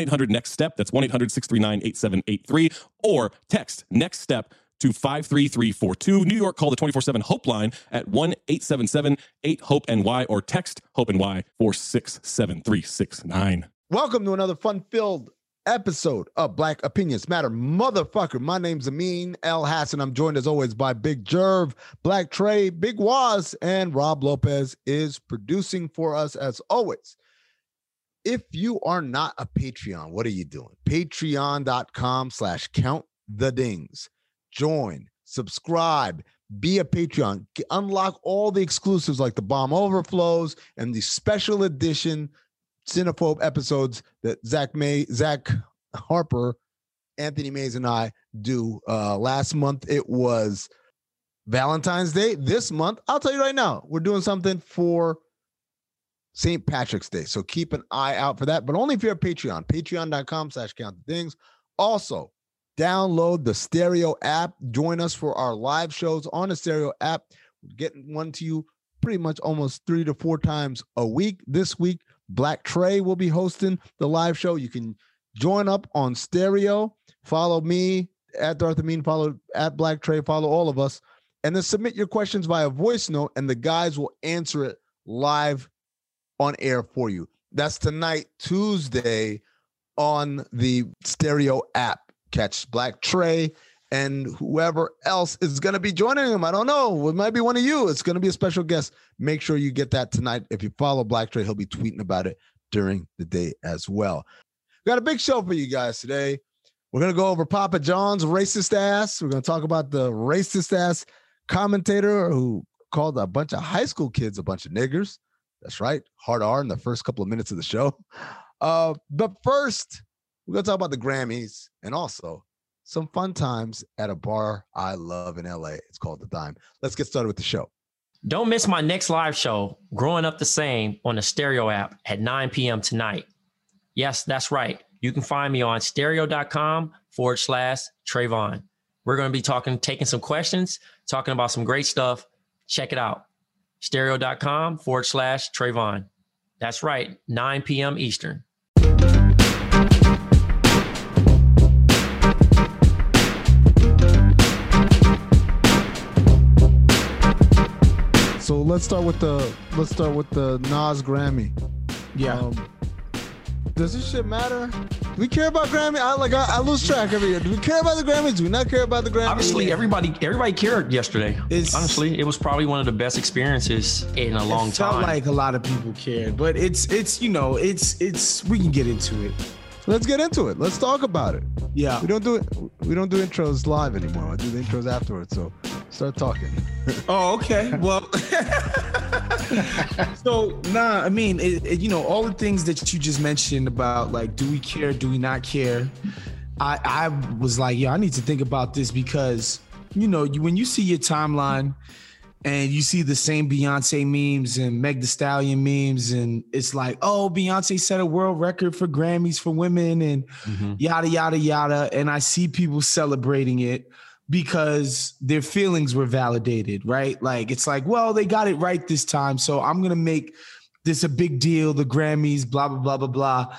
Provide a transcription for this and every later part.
800 Next Step. That's 1 800 639 8783. Or text Next Step to 53342. New York, call the 24 7 Hope line at 1 877 8 Hope NY or text Hope NY 467369. Welcome to another fun filled episode of Black Opinions Matter. Motherfucker, my name's Amin Elhassan. I'm joined as always by Big Jerv, Black Trey, Big Waz, and Rob Lopez is producing for us as always. If you are not a Patreon, what are you doing? Patreon.com slash count the dings. Join, subscribe, be a Patreon, unlock all the exclusives like the bomb overflows and the special edition Cinephobe episodes that Zach May, Zach Harper, Anthony Mays, and I do. Uh, last month it was Valentine's Day. This month, I'll tell you right now, we're doing something for St. Patrick's Day. So keep an eye out for that, but only if you're a Patreon. Patreon.com slash count the dings. Also, download the stereo app. Join us for our live shows on the stereo app. We're getting one to you pretty much almost three to four times a week. This week, Black Trey will be hosting the live show. You can join up on stereo. Follow me at Darth Amin, follow at Black Trey, follow all of us, and then submit your questions via voice note, and the guys will answer it live on air for you. That's tonight, Tuesday, on the stereo app. Catch Black Trey and whoever else is going to be joining him. I don't know. It might be one of you. It's going to be a special guest. Make sure you get that tonight. If you follow Black Trey, he'll be tweeting about it during the day as well. We got a big show for you guys today. We're going to go over Papa John's racist ass. We're going to talk about the racist ass commentator who called a bunch of high school kids a bunch of niggers. That's right. Hard R in the first couple of minutes of the show. Uh, but first, we're going to talk about the Grammys and also some fun times at a bar I love in LA. It's called The Dime. Let's get started with the show. Don't miss my next live show, Growing Up the Same, on the Stereo app at 9 p.m. tonight. Yes, that's right. You can find me on stereo.com forward slash Trayvon. We're going to be talking, taking some questions, talking about some great stuff. Check it out. Stereo.com forward slash Trayvon. That's right, 9 p.m. Eastern. So let's start with the let's start with the Nas Grammy. Yeah. Um, does this shit matter? Do we care about Grammy? I like I, I lose track every year. Do we care about the Grammys? Do we not care about the Grammys? Honestly, everybody everybody cared yesterday. It's- Honestly, it was probably one of the best experiences in a long it felt time. like a lot of people cared, but it's it's you know it's it's we can get into it. Let's get into it. Let's talk about it. Yeah. We don't do it. We don't do intros live anymore. I do the intros afterwards. So start talking. Oh, okay. Well, so nah, I mean, it, it- you know, all the things that you just mentioned about like, do we care? Do we not care? I I was like, yeah, I need to think about this because you know, you when you see your timeline and you see the same Beyonce memes and Meg Thee Stallion memes, and it's like, oh, Beyonce set a world record for Grammys for women, and mm-hmm. yada yada yada. And I see people celebrating it because their feelings were validated, right? Like it's like, well, they got it right this time, so I'm gonna make this a big deal. The Grammys, blah blah blah blah blah.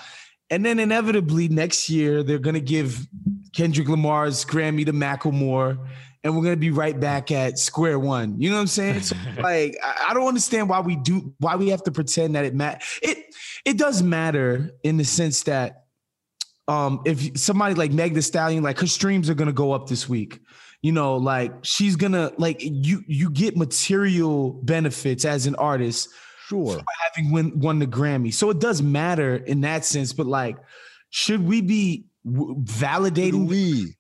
And then inevitably next year they're gonna give Kendrick Lamar's Grammy to Macklemore and we're gonna be right back at square one. You know what I'm saying? So, like, I don't understand why we do why we have to pretend that it matter. It it does matter in the sense that um if somebody like Meg Thee Stallion, like her streams are gonna go up this week. You know, like she's gonna like you you get material benefits as an artist sure having win, won the Grammy. So it does matter in that sense, but like should we be validating we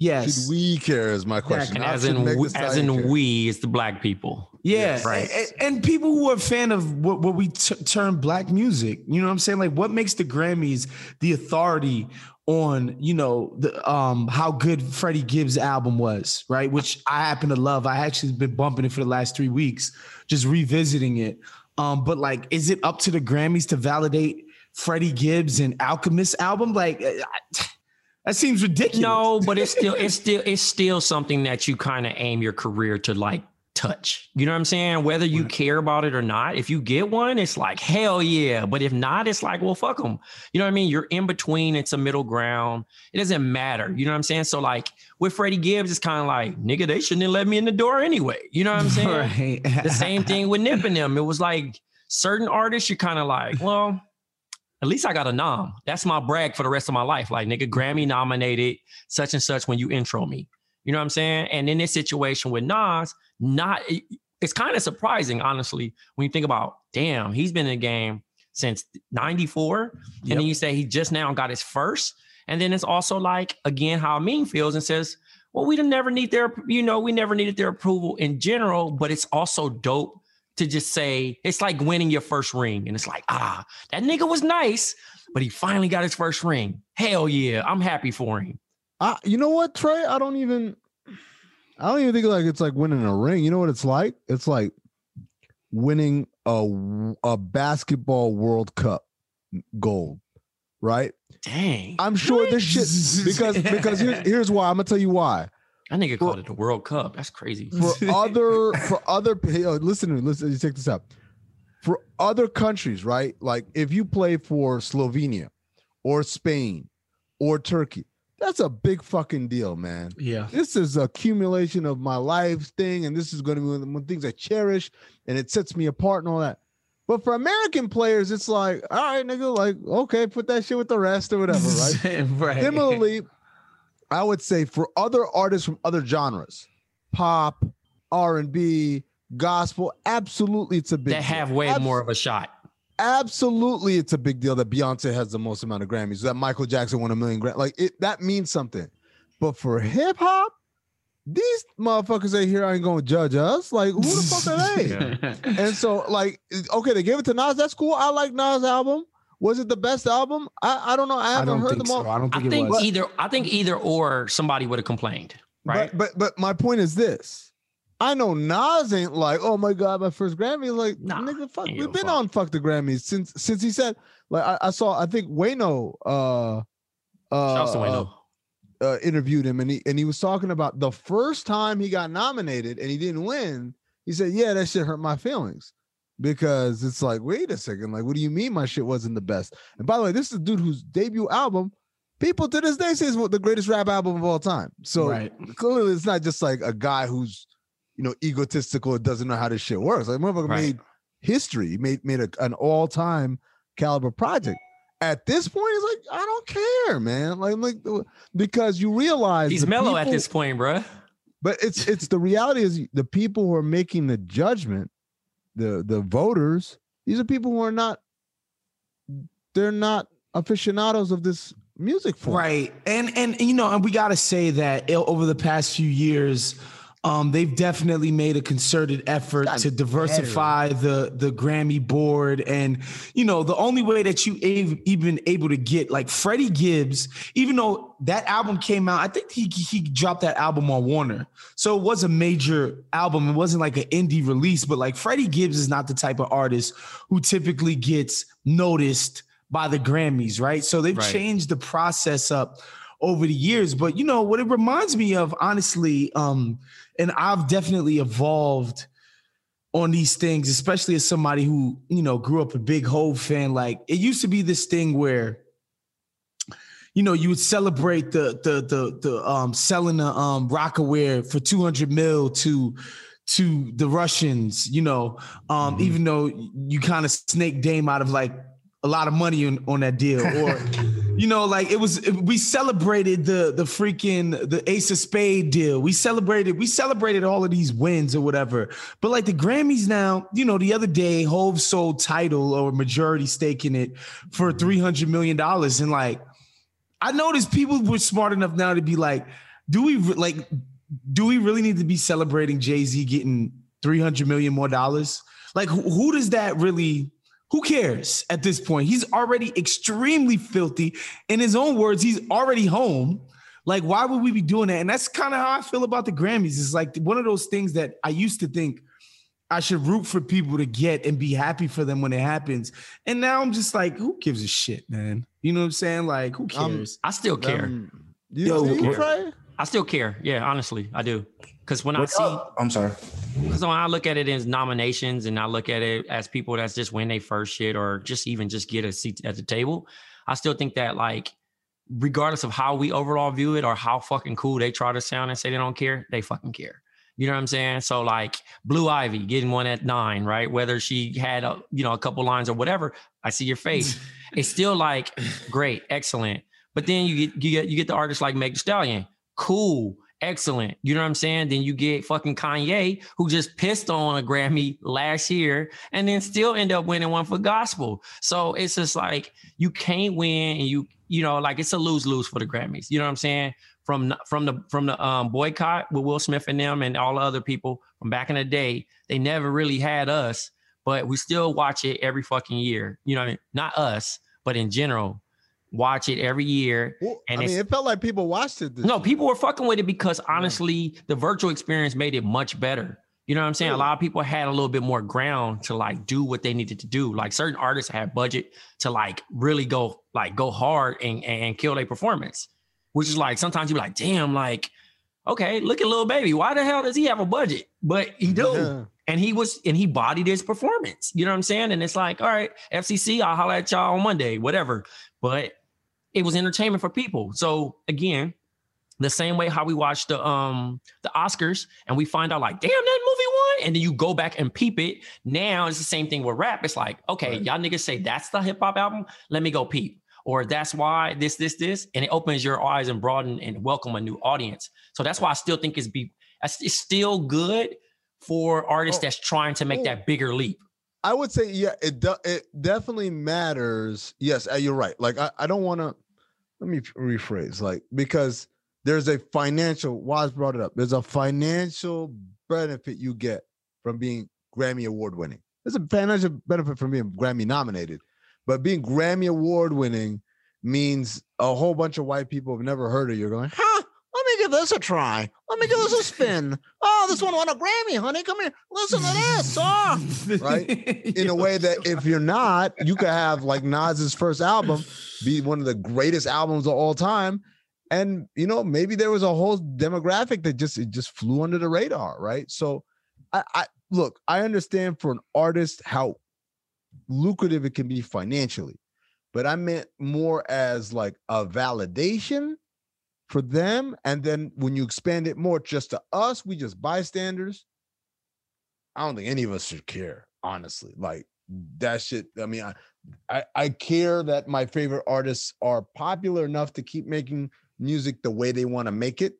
Yes. Should we care is my question. And as in, we, as in care. we, it's the black people. Yeah. Yes. Right. And, and, people who are a fan of what, what we t- term black music, you know what I'm saying? Like what makes the Grammys the authority on, you know, the um how good Freddie Gibbs album was, right? Which I happen to love. I actually been bumping it for the last three weeks, just revisiting it. Um, but like, is it up to the Grammys to validate Freddie Gibbs and Alchemist album? Like I, that seems ridiculous. No, but it's still it's still it's still something that you kind of aim your career to like touch. You know what I'm saying? Whether you care about it or not, if you get one, it's like hell yeah. But if not, it's like well fuck them. You know what I mean? You're in between. It's a middle ground. It doesn't matter. You know what I'm saying? So like with Freddie Gibbs, it's kind of like nigga, they shouldn't have let me in the door anyway. You know what I'm saying? Right. the same thing with Nip and them. It was like certain artists, you're kind of like well at least I got a nom. That's my brag for the rest of my life. Like, nigga, Grammy nominated such and such when you intro me. You know what I'm saying? And in this situation with Nas, not it's kind of surprising, honestly, when you think about, damn, he's been in the game since 94. Yep. And then you say he just now got his first. And then it's also like, again, how Amin feels and says, well, we didn't never need their, you know, we never needed their approval in general, but it's also dope to just say it's like winning your first ring. And it's like, ah, that nigga was nice, but he finally got his first ring. Hell yeah, I'm happy for him. I, you know what, Trey? I don't even, I don't even think like it's like winning a ring. You know what it's like? It's like winning a a basketball World Cup gold, right? Dang. I'm sure this shit because because here's, here's why. I'm gonna tell you why. I think it called it the World Cup. That's crazy. For other for other listen to me, listen, you take this out. For other countries, right? Like if you play for Slovenia or Spain or Turkey, that's a big fucking deal, man. Yeah. This is accumulation of my life thing, and this is going to be one of the things I cherish, and it sets me apart and all that. But for American players, it's like, all right, nigga, like, okay, put that shit with the rest or whatever, right? right. Similarly, I would say for other artists from other genres, pop, R and B, gospel, absolutely it's a big. They have way Abs- more of a shot. Absolutely, it's a big deal that Beyonce has the most amount of Grammys. That Michael Jackson won a million Grammys. Like it, that means something. But for hip hop, these motherfuckers ain't here ain't gonna judge us. Like, who the fuck are they? and so, like, okay, they gave it to Nas. That's cool. I like Nas' album. Was it the best album? I, I don't know. I haven't I heard them all. So. I don't think, I think was. either. I think either or somebody would have complained, right? But, but but my point is this. I know Nas ain't like, oh my god, my first Grammy. Like, nah, nigga, fuck, we've been fuck. on fuck the Grammys since since he said. Like, I, I saw, I think Wayno, uh, uh, Wayno. Uh, uh, interviewed him, and he and he was talking about the first time he got nominated and he didn't win. He said, "Yeah, that shit hurt my feelings." Because it's like, wait a second, like, what do you mean my shit wasn't the best? And by the way, this is a dude whose debut album, people to this day say is the greatest rap album of all time. So right. clearly, it's not just like a guy who's, you know, egotistical and doesn't know how this shit works. Like, motherfucker right. made history, made made a, an all time caliber project. At this point, it's like I don't care, man. Like, like because you realize he's mellow people, at this point, bro. But it's it's the reality is the people who are making the judgment the the voters these are people who are not they're not aficionados of this music form right. And and you know and we got to say that eh, over the past few years Um, they've definitely made a concerted effort to diversify the the Grammy board, and you know the only way that you av- even able to get like Freddie Gibbs, even though that album came out, I think he he dropped that album on Warner, so it was a major album. It wasn't like an indie release, but like Freddie Gibbs is not the type of artist who typically gets noticed by the Grammys, right? So they've Right. changed the process up over the years. But you know what it reminds me of, honestly, um, and I've definitely evolved on these things, especially as somebody who, you know, grew up a big Hove fan. Like it used to be this thing where you know, you would celebrate the the the the um selling the um Rocawear for 200 mil to to the Russians, you know, um, Mm-hmm. even though you kind of snake Dame out of like a lot of money on, on that deal, or you know, like it was we celebrated the the freaking the Ace of Spade deal. We celebrated we celebrated all of these wins or whatever. But like the Grammys now, you know, the other day Hove sold Tidal or majority stake in it for mm-hmm. three hundred million dollars, and like I noticed people were smart enough now to be like, do we re- like, do we really need to be celebrating Jay Z getting 300 million more dollars? Like, who, who does that really, who cares at this point? He's already extremely filthy. In his own words, he's already home. Like, why would we be doing that? And that's kind of how I feel about the Grammys. It's like one of those things that I used to think I should root for people to get and be happy for them when it happens. And now I'm just like, who gives a shit, man? You know what I'm saying? Like, who Um, cares? I still care. Um, you Yo, see, what- Trey? I still care. Yeah, honestly, I do. Because when I see, oh, I'm sorry. because when I look at it as nominations and I look at it as people that's just win their first shit or just even just get a seat at the table, I still think that like, regardless of how we overall view it or how fucking cool they try to sound and say they don't care, they fucking care. You know what I'm saying? So like Blue Ivy getting one at nine, right? Whether she had a you know a couple lines or whatever, I see your face. it's still like great, excellent. But then you get you get you get the artists like Meg Thee Stallion, cool, excellent. You know what I'm saying? Then you get fucking Kanye, who just pissed on a Grammy last year, and then still end up winning one for gospel. So it's just like you can't win, and you you know like it's a lose lose for the Grammys. You know what I'm saying? From from the from the um, boycott with Will Smith and them and all the other people from back in the day, they never really had us, but we still watch it every fucking year. You know I mean? Not us, but in general, watch it every year. Well, And I mean, it felt like people watched it. This No, year. people were fucking with it because honestly, the virtual experience made it much better. You know what I'm saying? A lot of people had a little bit more ground to like do what they needed to do. Like certain artists had budget to like really go like go hard and and kill their performance. Which is like sometimes you be like, damn, like, okay, look at Lil Baby. Why the hell does he have a budget? But he do. Yeah. And he was and he bodied his performance. You know what I'm saying? And it's like, all right, FCC, I'll holler at y'all on Monday, whatever. But it was entertainment for people. So again, the same way how we watch the um the Oscars and we find out like, damn, that movie won, and then you go back and peep it. Now it's the same thing with rap. It's like, okay, Right. y'all niggas say that's the hip hop album. Let me go peep. Or that's why this, this, this, and it opens your eyes and broaden and welcome a new audience. So that's why I still think it's be it's still good for artists Oh. that's trying to make Oh. that bigger leap. I would say, yeah, it do, it definitely matters. Yes, uh, you're right. Like, I, I don't want to. Let me rephrase. Like, because there's a financial. Waz brought it up. There's a financial benefit you get from being Grammy award winning. There's a financial benefit from being Grammy nominated, but being Grammy award winning means a whole bunch of white people have never heard of you. You're going? Give this a try. Let me give this a spin. Oh, this one won a Grammy, honey. Come here. Listen to this. Oh right? in a way that if you're not, you could have like Nas's first album be one of the greatest albums of all time. And you know, maybe there was a whole demographic that just it just flew under the radar, right? So I, I look, I understand for an artist how lucrative it can be financially, but I meant more as like a validation for them. And then when you expand it more just to us, we just bystanders. I don't think any of us should care, honestly. Like that shit. I mean, I, I I care that my favorite artists are popular enough to keep making music the way they want to make it,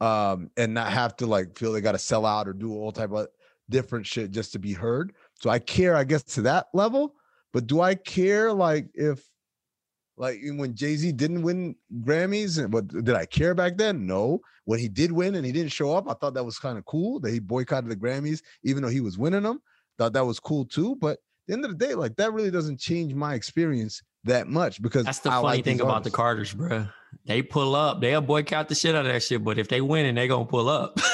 um, and not have to like feel they got to sell out or do all type of different shit just to be heard. So I care, I guess, to that level. But do I care like if Like when Jay Z didn't win Grammys, what did I care back then? No. When he did win and he didn't show up, I thought that was kind of cool that he boycotted the Grammys, even though he was winning them. Thought that was cool too. But at the end of the day, like that really doesn't change my experience that much because That's the I funny like thing about artists. the Carters, bro. They pull up. They'll boycott the shit out of that shit. But if they win, and they gonna pull up.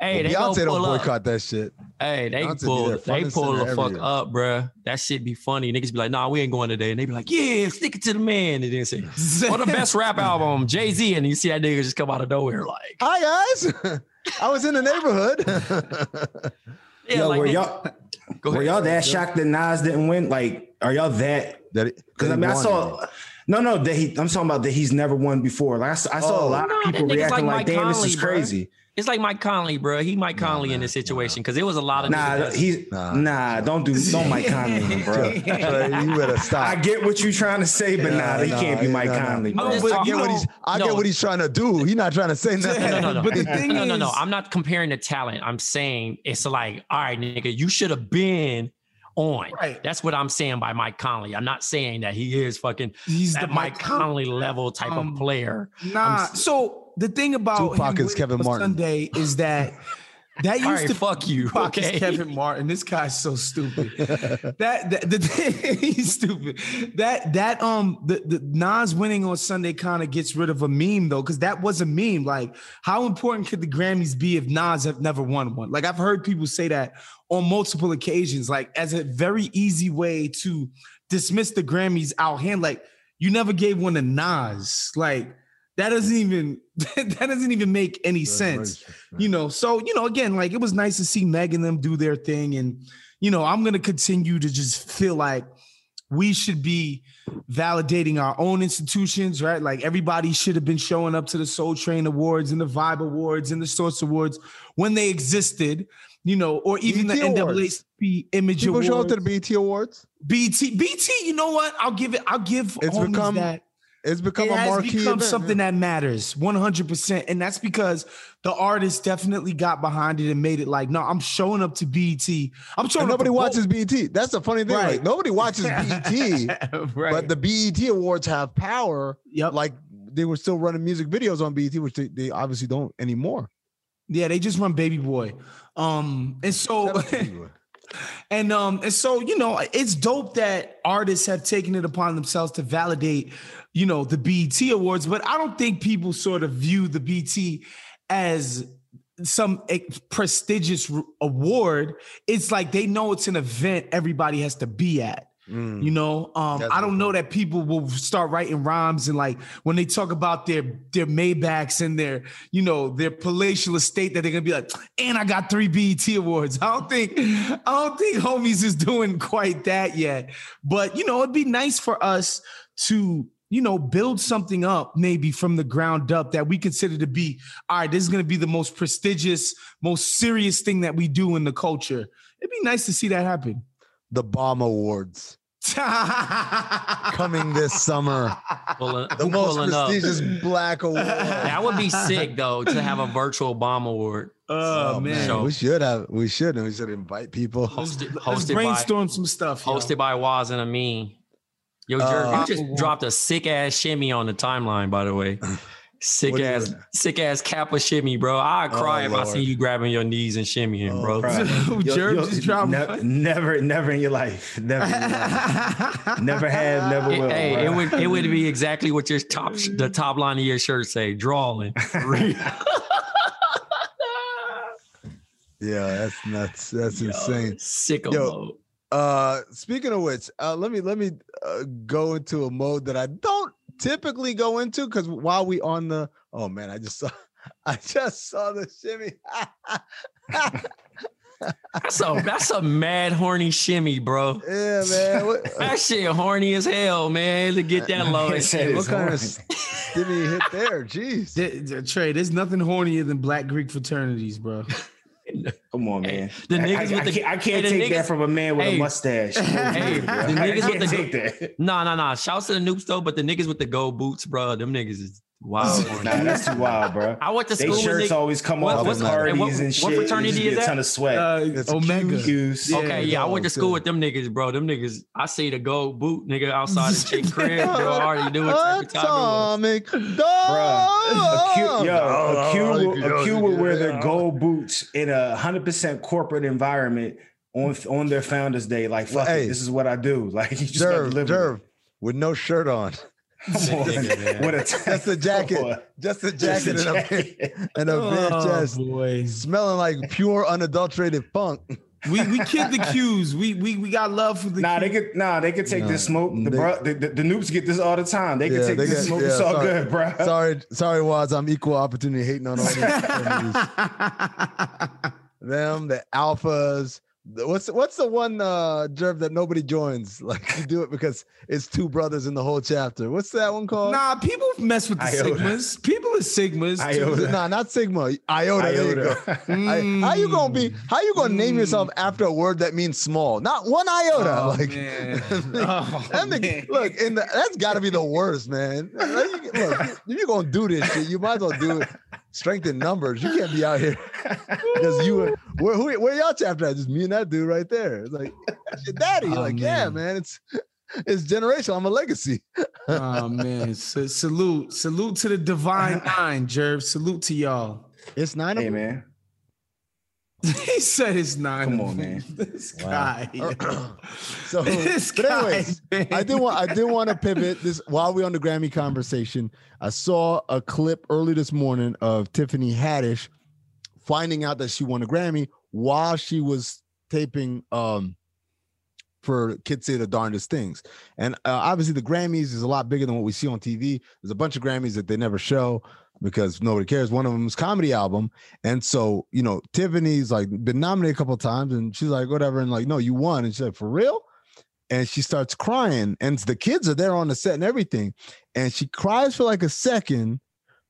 hey, they Well, gonna Beyonce don't pull up. boycott that shit. Hey, they Beyonce pull. They pull the fuck year. up, bruh. That shit be funny. Niggas be like, "Nah, we ain't going today," and they be like, "Yeah, stick it to the man." And then say, "What the best rap album?" Jay Z, and you see that nigga just come out of nowhere, like, Hi guys, I was in the neighborhood. yeah, Yo, like were y'all go were y'all that shocked that Nas didn't win? Like, are y'all that? that Because I mean, I saw. No, no, that he. I'm talking about that he's never won before. Like I saw, I saw Oh. a lot No, of people reacting like like, Mike "Damn, this is bruh. crazy." It's like Mike Conley, bro. He Mike Conley in this situation because it was a lot of Nah, niggas that's- he's Nah. nah. Don't do don't Mike Conley, him, bro. You better stop. I get what you're trying to say, but nah, he can't be Mike nah, nah. Conley. Bro. just but I get you what he's I no. get what he's trying to do. He's not trying to say nothing. No, no, no. But the thing no, no, no. is- I'm not comparing the talent. I'm saying it's like, all right, nigga, you should have been on. Right. That's what I'm saying by Mike Conley. I'm not saying that he is fucking He's that the Mike Conley level type Um, of player. Nah. I'm- so the thing about Tupac is Kevin Martin. Sunday is that that used right, to fuck you. Tupac Okay. Kevin Martin. This guy's so stupid. that, that the he's stupid. That that um the, the Nas winning on Sunday kind of gets rid of a meme though, because that was a meme. Like, how important could the Grammys be if Nas have never won one? Like, I've heard people say that on multiple occasions, like as a very easy way to dismiss the Grammys out hand. Like, you never gave one to Nas. Like, that doesn't even that doesn't even make any sense you know? So you know again like it was nice to see meg and them do their thing. And you know i'm gonna continue to just feel like we should be validating our own institutions right? Like everybody should have been showing up to the soul train awards and the vibe awards and the source awards when they existed you know or even the Awards. naacp image People awards show up to the BT Awards. bt bt you know what? I'll give it i'll give It's become that It's become it a has marquee become event, something yeah. that matters 100% and that's because the artist definitely got behind it and made it like no i'm showing up to bt i'm showing And up nobody watches BET. That's the funny thing. Right. Like nobody watches BET, right but the BET Awards have power. yep Like they were still running music videos on BET, which they, they obviously don't anymore. yeah they just run baby boy um and so Shout out to you. And um, and so you know, it's dope that artists have taken it upon themselves to validate, you know, the BET awards. But I don't think people sort of view the BET as some prestigious award. It's like they know it's an event everybody has to be at. Mm. You know, um, That's I don't know that people will start writing rhymes and like when they talk about their their Maybachs and their you know their palatial estate that they're gonna be like, and I got three BET awards. I don't think I don't think homies is doing quite that yet. But you know, it'd be nice for us to you know build something up maybe from the ground up that we consider to be all right. This is gonna be the most prestigious, most serious thing that we do in the culture. It'd be nice to see that happen. The Bomb Awards coming this summer. Pulling, The most pulling up? prestigious black award. That would be sick though to have a virtual bomb award Oh, man. So- we should have. We should. We should invite people. hosted, Let's hosted by brainstorm some stuff. yo. hosted by Waz and Amin. Yo, Uh, you just dropped a sick ass shimmy on the timeline, by the way. Sick What do you ass, sick ass Kappa shimmy, bro. I'd cry Oh, if I see you grabbing your knees and shimmying, Oh, bro. Right. Yo- Jerv yo, just dropped. never, never, never in your life. Never, in your life. never have, never will. hey, it would it would be exactly what your top the top line of your shirt say, drawing. Yeah, that's nuts. That's insane. Sicko Yo. Mode. Uh, speaking of which, uh, let me let me uh, go into a mode that I don't typically go into because while we on the oh man, I just saw I just saw the shimmy. That's a that's a mad horny shimmy, bro. yeah, man. What, That shit horny as hell, man. To get that low. He said what it's kind of horny. shimmy hit there? Jeez. Th- th- Trey, there's nothing hornier than black Greek fraternities, bro. Come on, Hey, man. the niggas I, with I the- can't, I hey, can't the take niggas- that from a man with hey, a mustache. hey, the I niggas with can't the- take that. Nah, nah, nah. Shouts to the Nupe though, but the niggas with the gold boots, bro. Them niggas is Wow. Nah, that's too wild, bro. I went to school. with shirts nigga- always come What- off what's- at and parties what- and what shit. fraternity You just is get a ton of sweat. Uh, It's Omega. Qs. Okay, yeah, I went to Yeah. school with them niggas, bro. Them niggas, I see the gold boot nigga outside the chick crib, bro. I already knew what type of time it was. Atomic Bruh, dog. a Q, yo, a Q, will, a Q will wear their gold boots in a hundred percent corporate environment on on their Founders Day. Like, fuck Hey. it, this is what I do. Like, you just gotta Jerv, live with no shirt on, with it. With a just a jacket, just a Just a jacket and a jacket. and a bare Oh, chest, boy. smelling like pure unadulterated funk. We we kid the cues. We we we got love for the Nah, they could nah, they could take Nah, this smoke. The, they- bro, the, the, the Nupes get this all the time. They could Yeah, take they this get- smoke. yeah, it's all sorry. good, bro. Sorry, sorry, Waz. I'm equal opportunity hating on all these. them, the alphas. The- What's what's the one uh Jerv that nobody joins? Like you do it because it's two brothers in the whole chapter. What's that one called? Nah, people mess with the Iota. sigmas. People are sigmas. too. Iota. Nah, not Sigma. Iota. There you go. Iota. I- how you gonna be? How you gonna name yourself after a word that means small? Not one iota. Oh, like man. that Oh, nigga- man. look, in the, that's got to be the worst, man. Like, you- Look, if you're gonna do this shit, you might as well do it. Strength in numbers. You can't be out here because you were where who, where y'all chapter at? Just me and that dude right there. It's like that's your daddy. Oh, like, yeah, man. man. It's it's generational. I'm a legacy. oh man. Sa- salute. Salute to the divine nine, Jerv. Salute to y'all. It's nine of hey them. man. he said it's nine. Come on, man. This Wow. guy. So, This but guy, anyways, man. I did want I did want to pivot this while we're on the Grammy conversation. I saw a clip early this morning of Tiffany Haddish finding out that she won a Grammy while she was taping um for Kids Say the Darndest Things. And uh, obviously the Grammys is a lot bigger than what we see on TV. There's a bunch of Grammys that they never show because nobody cares. One of them is comedy album. And so, you know, Tiffany's like been nominated a couple times and she's like, whatever. And like, no, you won. And she's like, for real? And she starts crying. And the kids are there on the set and everything. And she cries for like a second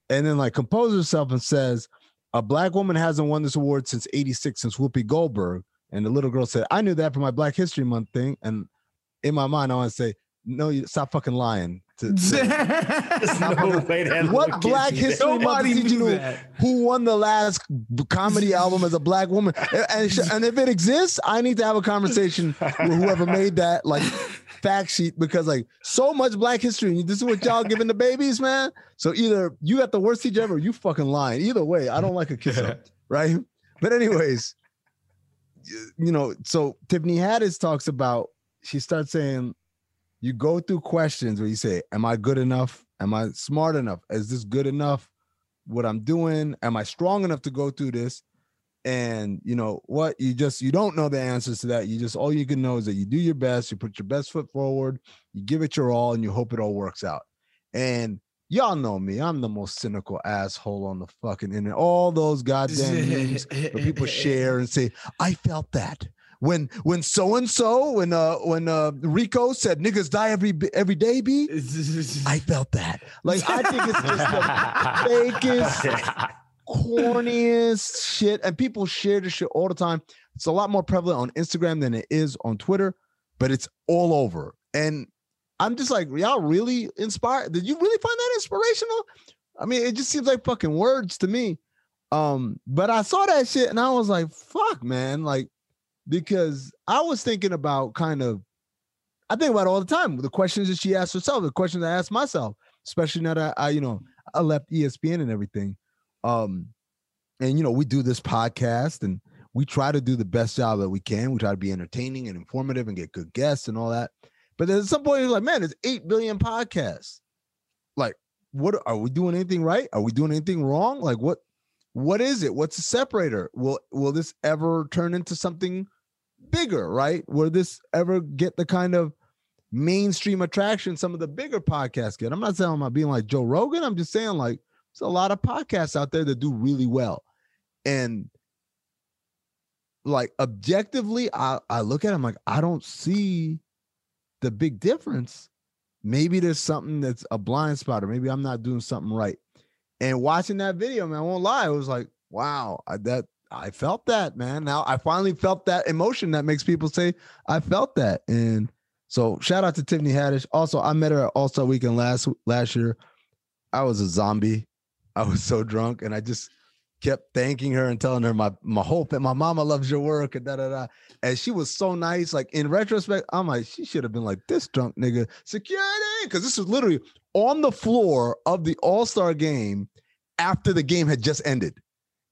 and then like composes herself and says, a black woman hasn't won this award since 86, since Whoopi Goldberg. And the little girl said, I knew that for my Black History Month thing. And in my mind, I want to say, no, you stop fucking lying. To, to- There's no way what Black. History Month did you know who won the last comedy album as a black woman? And, and, if it exists, I need to have a conversation with whoever made that like fact sheet because like so much Black history. and This is what y'all giving the babies, man. So either you got the worst teacher ever, you fucking lying. Either way, I don't like a kiss up, right? But anyways, y- you know, so Tiffany Haddish talks about. She starts saying, you go through questions where you say, Am I good enough? Am I smart enough? Is this good enough? What I'm doing? Am I strong enough to go through this? And you know what? You just you don't know the answers to that. You just all you can know is that you do your best, you put your best foot forward, you give it your all, and you hope it all works out. And y'all know me, I'm the most cynical asshole on the fucking internet. All those goddamn memes where people share and say, I felt that. When when so and so when uh when uh Rico said niggas die every every day, B, I felt that. Like I think it's just the fakest, corniest shit. And people share this shit all the time. It's a lot more prevalent on Instagram than it is on Twitter, but it's all over. And I'm just like, y'all really inspired? Did you really find that inspirational? I mean, it just seems like fucking words to me. Um, but I saw that shit and I was like, fuck, man. Like, because I was thinking about kind of, I think about all the time. The questions that she asked herself, the questions I asked myself, especially now that I, you know, I left ESPN and everything. Um, and you know, we do this podcast and we try to do the best job that we can. We try to be entertaining and informative and get good guests and all that. But then at some point, you're like, man, there's eight billion podcasts. Like, what are we doing anything right? Are we doing anything wrong? Like, what what is it? What's the separator? Will will this ever turn into something bigger, right? Will this ever get the kind of mainstream attraction some of the bigger podcasts get? I'm not saying I'm not being like Joe Rogan. I'm just saying like there's a lot of podcasts out there that do really well. And like objectively, I, I look at them like I don't see the big difference. Maybe there's something that's a blind spot, or maybe I'm not doing something right. And watching that video, man, I won't lie, it was like, wow, I, that I felt that, man. Now I finally felt that emotion that makes people say I felt that. And so shout out to Tiffany Haddish. Also, I met her at All Star Weekend last last year. I was a zombie. I was so drunk, and I just kept thanking her and telling her my my hope and my mama loves your work and da da da. And she was so nice. Like in retrospect, I'm like, she should have been like this drunk nigga security because this was literally on the floor of the All Star game after the game had just ended.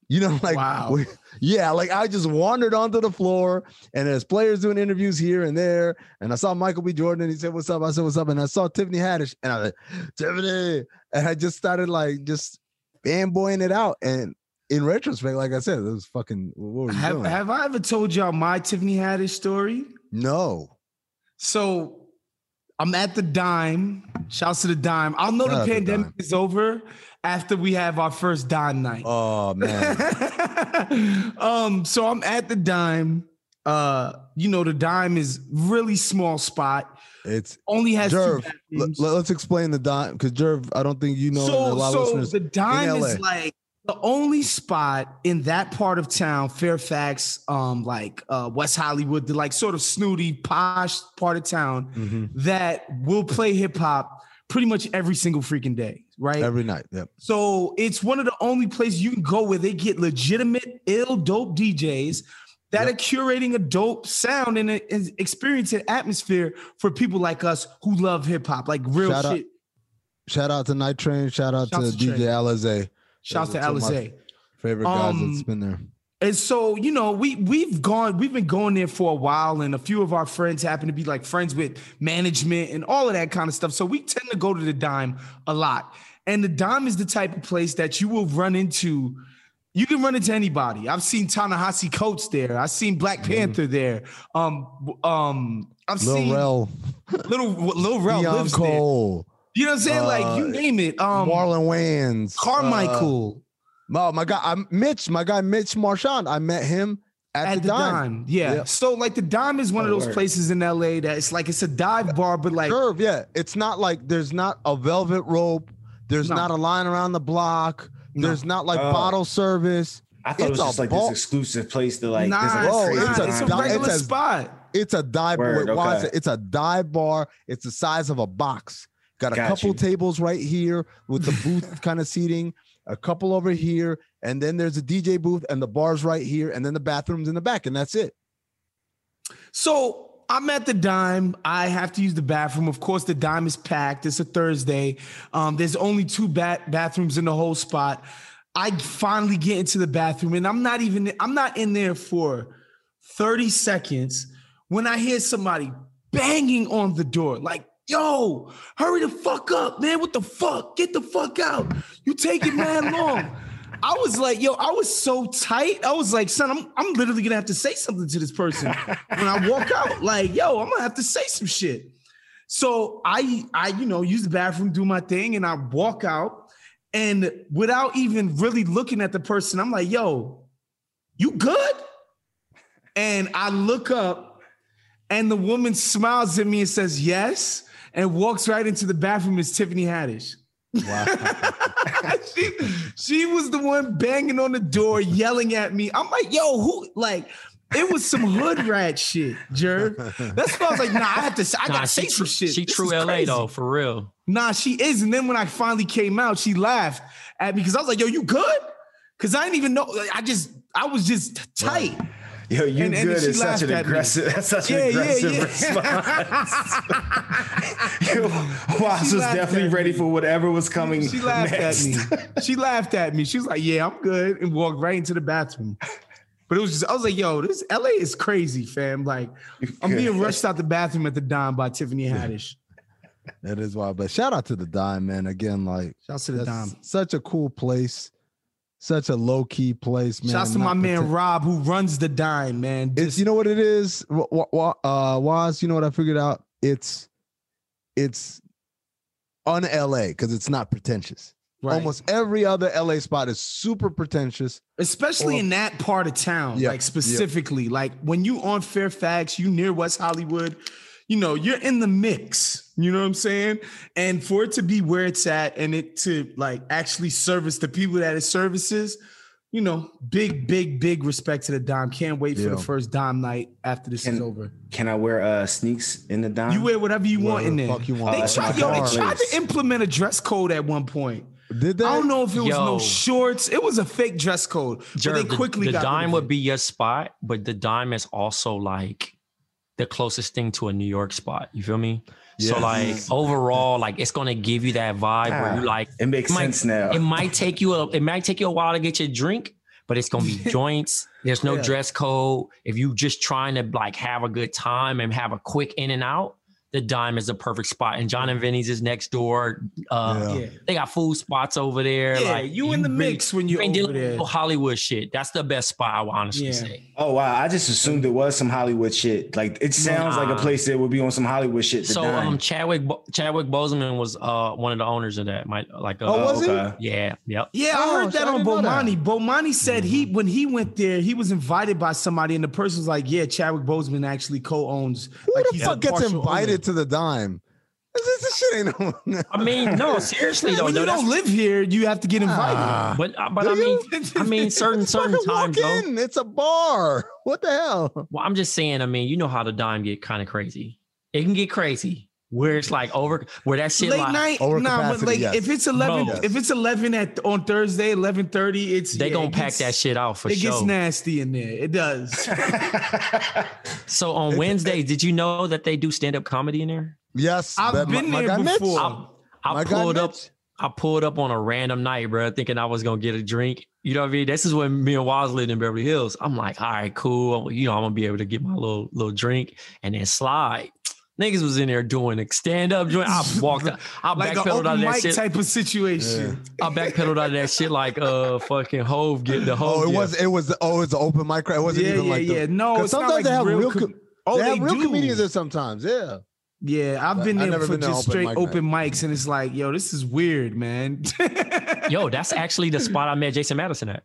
You know, like Wow. we- yeah, like I just wandered onto the floor and there's players doing interviews here and there. And I saw Michael B. Jordan and he said, What's up? I said, What's up? And I saw Tiffany Haddish and I was like, Tiffany. And I just started like just fanboying it out. And in retrospect, like I said, it was fucking what were you Have, doing? have I ever told y'all my Tiffany Haddish story? no. So I'm at the dime. Shouts to the dime. I'll know out the to the pandemic is over after we have our first dime night. Oh man. um, so I'm at the dime. Uh, you know, the dime is really small spot. It's Only has Jerv. two let's explain the dime because Jerv, I don't think you know. and a so, lot of so listeners the dime is like the only spot in that part of town, Fairfax, um, like uh, West Hollywood, the like sort of snooty, posh part of town Mhm. that will play hip hop pretty much every single freaking day, right? every night. Yep. So it's one of the only places you can go where they get legitimate, ill, dope DJs that Yep. are curating a dope sound and, a, and experience an atmosphere for people like us who love hip hop, like real Shout out- shit. Shout out to Night Train. Shout out Shouts to to DJ Train. Shouts to Those are two of my Alizé. Favorite guys Um, that's been there. And so, you know, we we've gone, we've been going there for a while, and a few of our friends happen to be like friends with management and all of that kind of stuff. So we tend to go to the dime a lot. And the dime is the type of place that you will run into. You can run into anybody. I've seen Ta-Nehisi Coates there. I've seen Black Panther there. Um, um, I've Lil seen Rel, little Lil Rel Dion lives there. Cole, You know what I'm saying? like you uh, name it. Um, Marlon Wayans, Carmichael Uh, oh, my guy, I'm Mitch. My guy Mitch Marchand. I met him at, at, the, dime. Yeah. Yep. So like the dime is one of Oh, those word. places in LA that it's like it's a dive bar, but like Curve, yeah. It's not like there's not a velvet rope. There's No. not a line around the block. No. There's not like Oh. bottle service. I thought it It's was a just like ball- this exclusive place to like. nah, this like Bro, it's it's, a a, it's a regular it's a- spot. It's a dive Word, bar. Okay. It's a dive bar. It's the size of a box. Got a Got couple you. tables right here with the booth kind of seating, a couple over here, and then there's a DJ booth and the bars right here, and then the bathrooms in the back, and that's it. So I'm at the dime. I have to use the bathroom. Of course, the dime is packed. It's a Thursday. Um, there's only two bat- bathrooms in the whole spot. I finally get into the bathroom, and I'm not even I'm not in there for 30 seconds when I hear somebody banging on the door, like, yo, hurry the fuck up, man. What the fuck? Get the fuck out. You taking mad long. I was like, yo, I was so tight. I was like, son, I'm, I'm literally gonna have to say something to this person when I walk out. Like, yo, I'm gonna have to say some shit. So I, I, you know, use the bathroom, do my thing, and I walk out. And without even really looking at the person, I'm like, yo, you good? And I look up, and the woman smiles at me and says, yes, and walks right into the bathroom. It's Tiffany Haddish. she, she was the one banging on the door, yelling at me. I'm like, yo, who? Like, it was some hood rat shit, Jer. That's why I was like, nah, I have to. say- I Nah, gotta she, say some shit. she This true LA crazy. though, for real. Nah, she is. And then when I finally came out, she laughed at me because I was like, yo, you good? Because I didn't even know. I just, I was just tight. Yo, you And- and good she is such an me. aggressive. That's such Yeah, an aggressive yeah. response. Yo, Waz was definitely ready me. for whatever was coming. She laughed next. at me. She laughed at me. She was like, yeah, I'm good. And walked right into the bathroom. But it was just, I was like, yo, this LA is crazy, fam. Like, I'm being rushed out the bathroom at the dime by Tiffany Haddish. That is wild. But shout out to the dime, man. Again, like Shouts to the dime. such a cool place, such a low key place, man. Shouts to my man pretend- Rob who runs the dime, man. It's you know what it is, uh, was you know what I figured out? It's it's on LA because it's not pretentious. right. Almost every other LA spot is super pretentious. especially or- in that part of town, Yeah, like specifically, like when you on Fairfax, you near West Hollywood, you know, you're in the mix. You know what I'm saying? And for it to be where it's at and it to like actually service the people that it services, you know, big, big, big respect to the dime. Can't wait for the first dime night after this is Can- over. Can I wear uh sneaks in the dime? You wear whatever you want in the there. fuck you want. They That's tried, yo, they tried to implement a dress code at one point. Did they? I don't know if it was Yo. no shorts. It was a fake dress code. But they quickly the, got dime would be your spot, but the dime is also like the closest thing to a New York spot. You feel me? So like overall, like it's gonna give you that vibe where you Ah, like it makes it might- sense now. it might take you a it might take you a while to get your drink, but it's gonna be joints. There's no Yeah. dress code. If you just trying to like have a good time and have a quick in and out, the dime is the perfect spot. And John and Vinny's is next door. Uh, Yeah. Yeah, They got food spots over there. yeah like you in the really- mix when you you're ain't over there. Hollywood shit. That's the best spot. I would honestly Yeah. say. oh wow, I just assumed it was some Hollywood shit. Like it sounds like a place that would be on some Hollywood shit. So dime. um, Chadwick Bo- Chadwick Boseman was uh one of the owners of that. My like uh, Oh, was he? okay. yeah, yep. Yeah, Oh, I heard that I on didn't that. Bomani. Bomani said he when he went there, he was invited by somebody, and the person was like, "Yeah, Chadwick Boseman actually co-owns." Who like, the fuck gets invited owner. To the dime? This, this shit ain't no. I mean, no, seriously though. when no, you don't live here, you have to get invited. Ah. but uh, but I mean. I mean, certain certain times though. in. It's a bar. What the hell? Well, I'm just saying. I mean, you know how the dime get kind of crazy. It can get crazy where it's like over where that shit Late like night, Over nah, but like yes. if it's eleven, Bro. if it's eleven at on Thursday, eleven thirty, it's they yeah, gonna it pack gets- that shit out for sure. It gets nasty in there. It does. So on Wednesday, did you know that they do stand up comedy in there? Yes, I've that- been my, there my Mitch. before. I, I My pulled up. Mitch. I pulled up on a random night, bro, thinking I was gonna get a drink. You know what I mean? This is when me and Waz lived in Beverly Hills. I'm like, all right, cool. You know, I'm gonna be able to get my little little drink and then slide. Niggas was in there doing a stand up joint. I walked. out- I like backpedaled out of that shit. type of situation. I backpedaled out of that shit like uh fucking Hove get the Hove. Oh, it gift. was it was oh, it's an open mic. It wasn't Yeah, even yeah, like the- yeah. No, 'cause it's not sometimes like they have real. real. com- com- oh, they they, have real do. comedians there sometimes. Yeah. Yeah, I've been I've there for been just open straight mic open mics, and it's like, yo, this is weird, man. Yo, that's actually the spot I met Jason Madison at.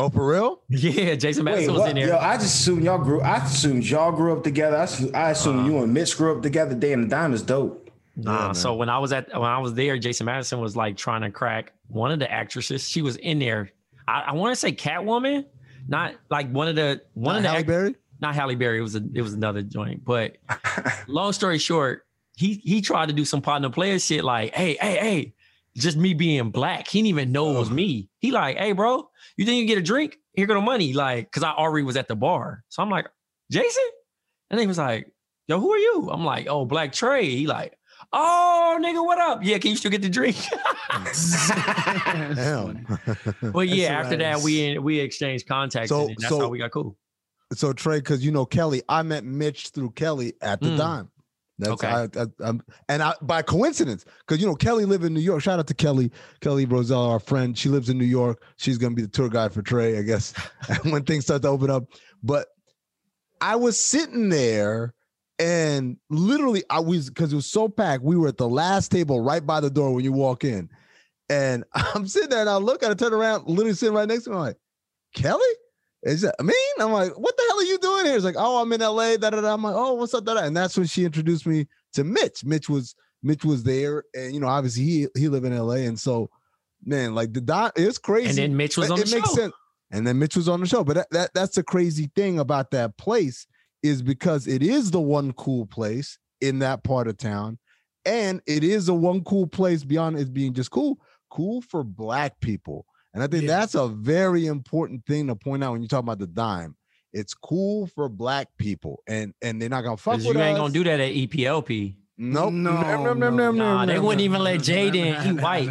Oh, for real? Yeah, Jason Wait, Madison was in there. Yo, I just assumed y'all grew. I assumed y'all grew up together. I assume, I assume uh-huh. you and Mitch grew up together. Day and the dime is dope. Nah, so when I was at when I was there, Jason Madison was like trying to crack one of the actresses. She was in there. I, I want to say Catwoman, not like one of the one of the Halle act- Berry? not Halle Berry. It was a it was another joint. But long story short, he he tried to do some partner player shit. Like, hey, hey, hey, just me being black. He didn't even know it oh. was me. He like, hey, bro, you think you can get a drink? Here go the money. Like, cause I already was at the bar. So I'm like, Jason, and he was like, yo, who are you? I'm like, oh, Black Trey. He like, oh, nigga, what up? Yeah, can you still get the drink? Damn. But yeah, after that, we we exchanged contacts, So- and that's so- how we got cool. so Trey, because you know Kelly, I met Mitch through Kelly at the Mm. dime. That's Okay. I, I, I'm, and I by coincidence, because you know Kelly live in New York. Shout out to Kelly, Kelly Roselle, our friend. She lives in New York. She's gonna be the tour guide for Trey, I guess, when things start to open up. But I was sitting there, and literally, I was because it was so packed. We were at the last table right by the door when you walk in, and I'm sitting there, and I look and it, turn around, literally sitting right next to me. I'm like, Kelly. Is that mean? I'm like, what the hell are you doing here? It's like, oh, I'm in LA. Da, da, da. I'm like, oh, what's up? Da, da. And that's when she introduced me to Mitch. Mitch was Mitch was there, and you know, obviously he he live in LA, and so man, like the dot, it's crazy. And then Mitch was It- on it the makes show. sense. And then Mitch was on the show. But that, that that's the crazy thing about that place is because it is the one cool place in that part of town, and it is a one cool place beyond it being just cool, cool for black people. And I think Yeah. that's a very important thing to point out when you talk about the dime. It's cool for black people, and and they're not gonna fuck with you ain't gonna do that at EPLP. Nope. No, No, no, no, no, no. Nah, they wouldn't even let Jade in. He white.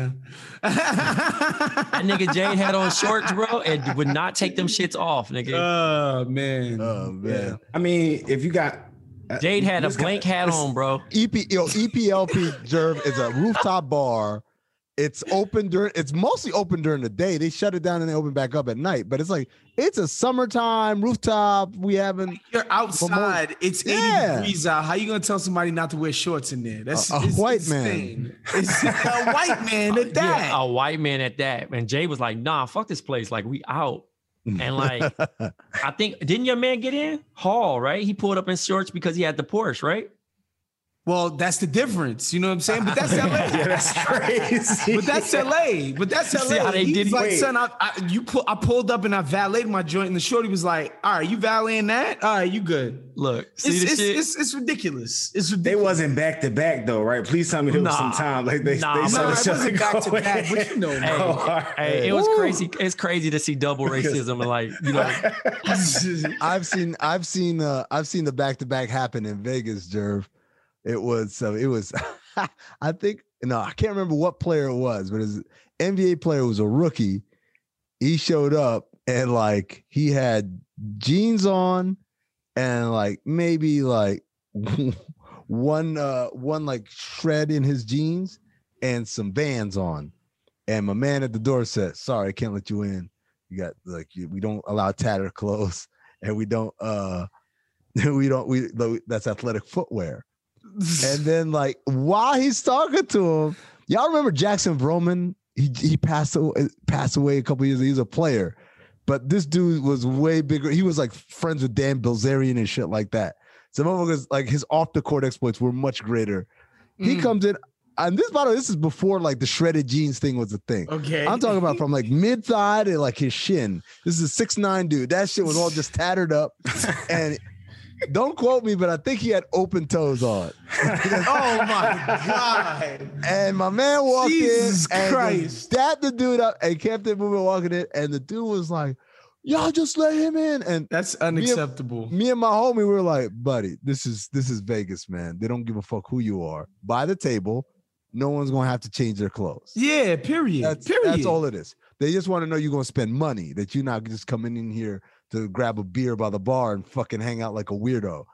That nigga Jade had on shorts, bro, and would not take them shits off, nigga. Oh man. Oh man. I mean, if you got uh, Jade had a blank hat on, bro. EP yo, EPLP Jerv is a rooftop bar. It's open during it's mostly open during the day. They shut it down and they open back up at night. But it's like it's a summertime rooftop. We haven't You're outside. It's 80 Yeah. degrees out. How you gonna tell somebody not to wear shorts in there? That's A- a it's white insane. It's a white man at that. Yeah, a white man at that. And Jay was like, nah, fuck this place. Like, we out. And like, I think, didn't your man get in? Hall, right? He pulled up in shorts because he had the Porsche, right? Well, that's the difference. You know what I'm saying? But that's LA. yeah, that's crazy. But that's LA. But that's LA. See how they He's did- like, wait. son, I, I, you pull, I pulled up and I valeted my joint, and the shorty was like, "All right, you valeting that? All right, you good." Look, see It's the it's, shit. it's it's ridiculous. It's They wasn't back to back though, right? Please tell me there was some time like they Nah, they nah, saw No, each it other wasn't back to going. back, but you know, Hey, man. Oh, all right. Hey, it was Woo. crazy. It's crazy to see double racism and like you know. I've seen I've seen uh I've seen the back to back happen in Vegas, Jerv. It was so it was I think no, I can't remember what player it was, but his NBA player was a rookie. He showed up and like he had jeans on and like maybe like one uh one like shred in his jeans and some vans on. And my man at the door said, Sorry, I can't let you in. You got like we don't allow tattered clothes and we don't uh we don't we that's athletic footwear. And then like while he's talking to him, y'all remember Jackson Vroman? He he passed away, passed away a couple years. Ago. He's a player, but this dude was way bigger. He was like friends with Dan Bilzerian and shit like that. Some motherfuckers like his off the court exploits were much greater. He Mm. comes in, and this by the way, this is before like the shredded jeans thing was a thing. okay. I'm talking about from like mid thigh to like his shin. This is a six nine dude. That shit was all just tattered up. And don't quote me, but I think he had open toes on. oh my god. And my man walked Jesus in and Christ. just dapped the dude up and kept it moving, walking in. And the dude was like, "Y'all just let him in." And That's unacceptable. me and my homie were like, "Buddy, this is this is Vegas, man. They don't give a fuck who you are. By the table, no one's gonna have to change their clothes." Yeah, period. That's period. that's all it is. They just want to know you're gonna spend money, that you're not just coming in here to grab a beer by the bar and fucking hang out like a weirdo.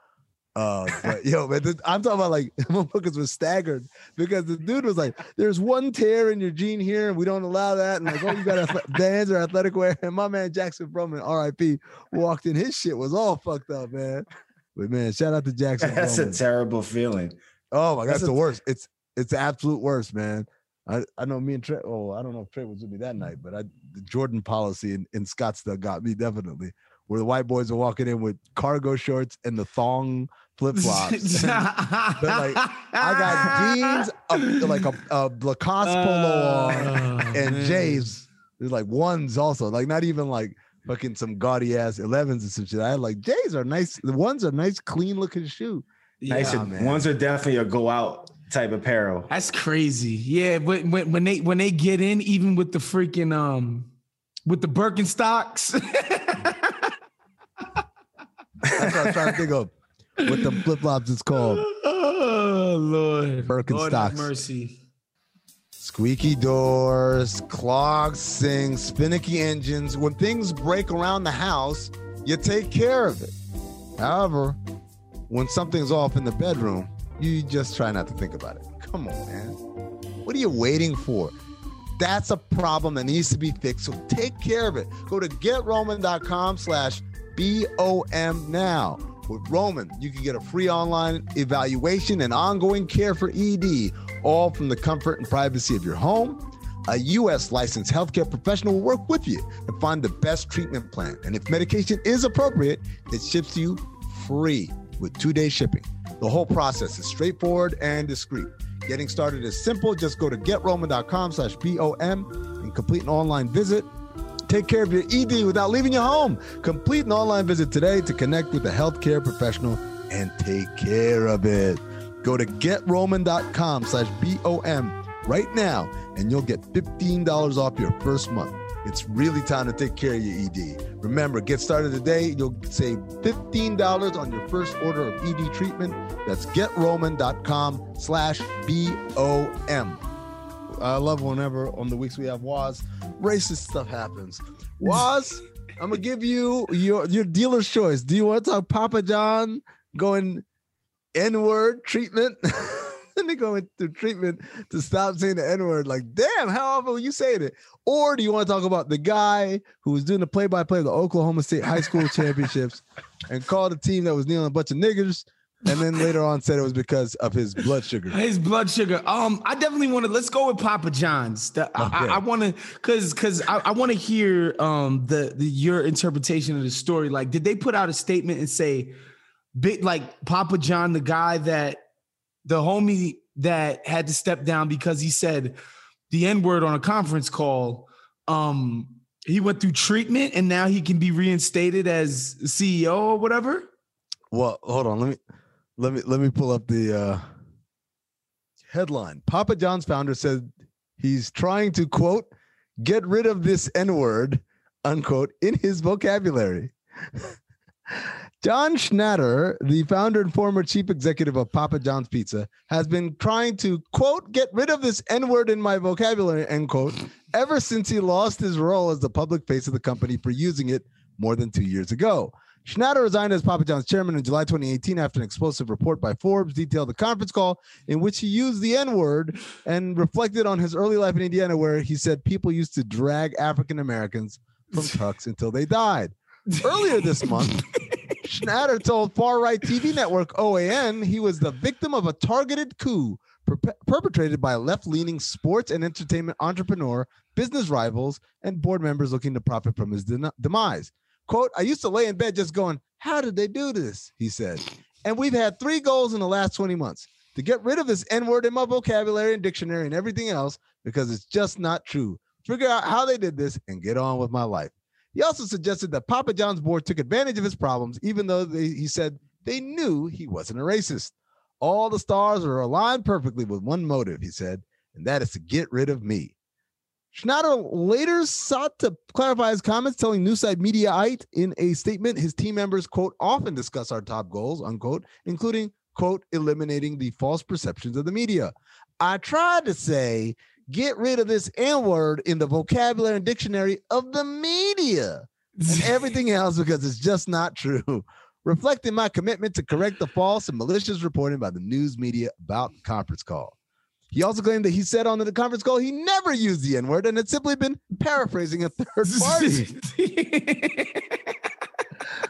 Uh, but yo, man, this- I'm talking about like motherfuckers was staggered because the dude was like, "There's one tear in your jean here, and we don't allow that." And like, oh, you got bands or athletic wear. And my man Jackson Vroman, R.I.P., walked in. His shit was all fucked up, man. But man, shout out to Jackson. That's a terrible feeling. Oh my god, That's the worst. It's it's the absolute worst, man. I, I know me and Trey. Oh, I don't know if Trey was with me that night, but I the Jordan policy in, in Scottsdale got me definitely. Where the white boys are walking in with cargo shorts and the thong flip flops. but like I got jeans, a, like a, a Lacoste polo on, Oh, and man. J's. There's like ones also, like not even like fucking some gaudy ass 11s and some shit. I had like J's are nice. The ones are nice, clean looking shoe. Nice. Yeah, and- man. ones are definitely a go out type apparel. That's crazy. Yeah, but when, when they when they get in, even with the freaking um with the Birkenstocks. That's what I'm trying to think of. What the flip flops is called. oh Lord. Lord mercy. Squeaky doors, clogs sinks, finicky engines. When things break around the house, you take care of it. However, when something's off in the bedroom, you just try not to think about it. Come on, man. What are you waiting for? That's a problem that needs to be fixed. So take care of it. Go to getroman.com slash B-O-M now. With Roman, you can get a free online evaluation and ongoing care for ED, all from the comfort and privacy of your home. A U.S. licensed healthcare professional will work with you to find the best treatment plan. And if medication is appropriate, it ships to you free with two-day shipping. The whole process is straightforward and discreet. Getting started is simple. Just go to getroman.com slash B-O-M and complete an online visit. Take care of your ED without leaving your home. Complete an online visit today to connect with a healthcare professional and take care of it. Go to getroman.com slash B-O-M right now and you'll get $15 off your first month. It's really time to take care of your ED. Remember, get started today. You'll save $15 on your first order of ED treatment. That's getroman.com slash B-O-M. I love whenever on the weeks we have Waz, racist stuff happens. Waz, I'm gonna give you your your dealer's choice. Do you want to talk Papa John going N-word treatment? and they go into treatment to stop saying the N-word. Like, damn, how often are you saying it? Or do you want to talk about the guy who was doing the play-by-play of the Oklahoma State High School Championships and called a team that was kneeling a bunch of niggers, and then later on said it was because of his blood sugar. His blood sugar. Um, I definitely want to. Let's go with Papa John's. The- I- Okay. I, I want to, cause, cause I, I want to hear um the, the your interpretation of the story. Like, did they put out a statement and say, big like Papa John, the guy that the homie that had to step down because he said the N word on a conference call. Um, he went through treatment and now he can be reinstated as CEO or whatever. Well, hold on. Let me let me let me pull up the uh headline. Papa John's founder said he's trying to quote get rid of this N-word unquote in his vocabulary. John Schnatter, the founder and former chief executive of Papa John's Pizza, has been trying to quote get rid of this N-word in my vocabulary end quote ever since he lost his role as the public face of the company for using it more than two years ago. Schnatter resigned as Papa John's chairman in July 2018 after an explosive report by Forbes detailed the conference call in which he used the N word and reflected on his early life in Indiana, where he said people used to drag African Americans from trucks until they died. Earlier this month, Schnatter told far right TV network OAN he was the victim of a targeted coup per- perpetrated by left leaning sports and entertainment entrepreneur, business rivals, and board members looking to profit from his de- demise. Quote, I used to lay in bed just going, How did they do this? He said. And we've had three goals in the last 20 months to get rid of this N word in my vocabulary and dictionary and everything else because it's just not true. Figure out how they did this and get on with my life. He also suggested that Papa John's board took advantage of his problems, even though they, he said they knew he wasn't a racist. All the stars are aligned perfectly with one motive, he said, and that is to get rid of me. Schnatter later sought to clarify his comments, telling Newside Mediaite in a statement his team members, quote, often discuss our top goals, unquote, including, quote, eliminating the false perceptions of the media. I tried to say, get rid of this N word in the vocabulary and dictionary of the media and everything else because it's just not true. Reflecting my commitment to correct the false and malicious reporting by the news media about the conference call. He also claimed that he said on the conference call he never used the N word and had simply been paraphrasing a third party.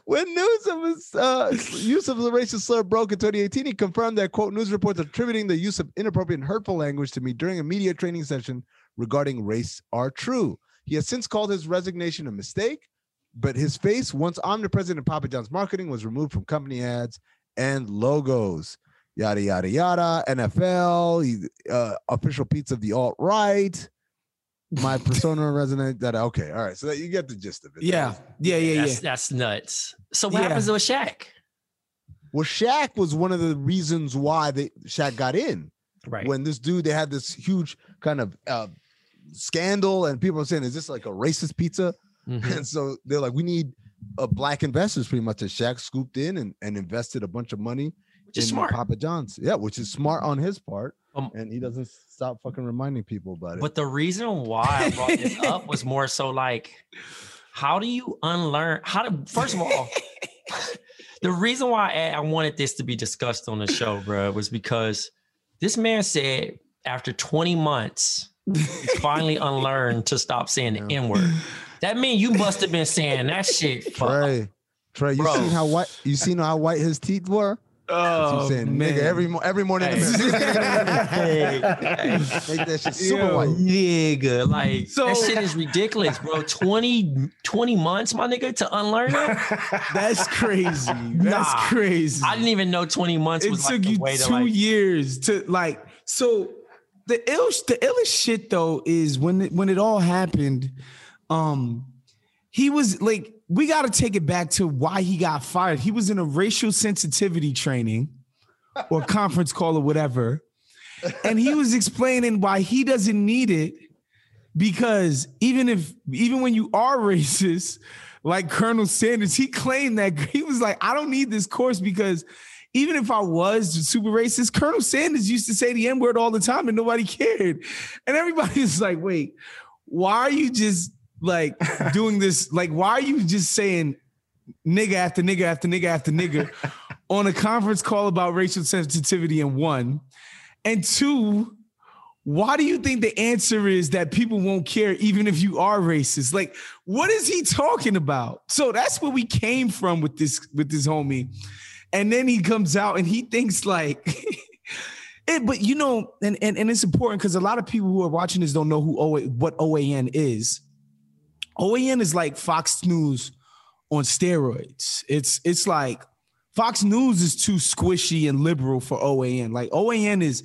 when news of his uh, use of the racist slur broke in 2018, he confirmed that, quote, news reports attributing the use of inappropriate and hurtful language to me during a media training session regarding race are true. He has since called his resignation a mistake, but his face, once omnipresent in Papa John's marketing, was removed from company ads and logos yada yada yada. NFL, uh, official pizza of the alt right. My persona resonate that okay, all right. So that you get the gist of it. Yeah, yeah, yeah, That's, yeah. that's nuts. So what Yeah. happens with Shaq? Well, Shaq was one of the reasons why they Shaq got in. Right. When this dude, they had this huge kind of uh, scandal, and people are saying, "Is this like a racist pizza?" Mhm. And so they're like, "We need uh, black investors." Pretty much, and Shaq scooped in and, and invested a bunch of money Which is smart. Papa John's. Yeah, which is smart on his part, Um, and he doesn't stop fucking reminding people about it. But the reason why I brought this up was more so like, how do you unlearn? How do first of all, the reason why I, I wanted this to be discussed on the show, bro, was because this man said after 20 months, he's finally unlearned to stop saying the Yeah. N word. That means you must have been saying that shit. For, Trey, Trey, you Bro. seen how white you seen how white his teeth were? Oh, saying man. nigga every every morning. in the Hey. mirror. Hey, Make that shit super Yo. white. nigga, like So- that shit is ridiculous, bro. 20, 20 months, my nigga, to unlearn that. That's crazy. That's Nah. crazy. I didn't even know 20 months it was took like you way to two like years to like so the ill the illest shit though is when it, when it all happened um he was like we got to take it back to why he got fired he was in a racial sensitivity training or conference call or whatever and he was explaining why he doesn't need it because even if even when you are racist like colonel sanders he claimed that he was like i don't need this course because even if I was super racist, Colonel Sanders used to say the N word all the time and nobody cared. And everybody was like, wait, why are you just like doing this? Like, why are you just saying nigga after nigga after nigga after nigga on a conference call about racial sensitivity? And one, and two, why do you think the answer is that people won't care even if you are racist? Like, what is he talking about? So that's where we came from with this with this homie. And then he comes out and he thinks like it, but you know, and and, and it's important because a lot of people who are watching this don't know who OA, what OAN is. OAN is like Fox News on steroids. It's it's like Fox News is too squishy and liberal for OAN. Like OAN is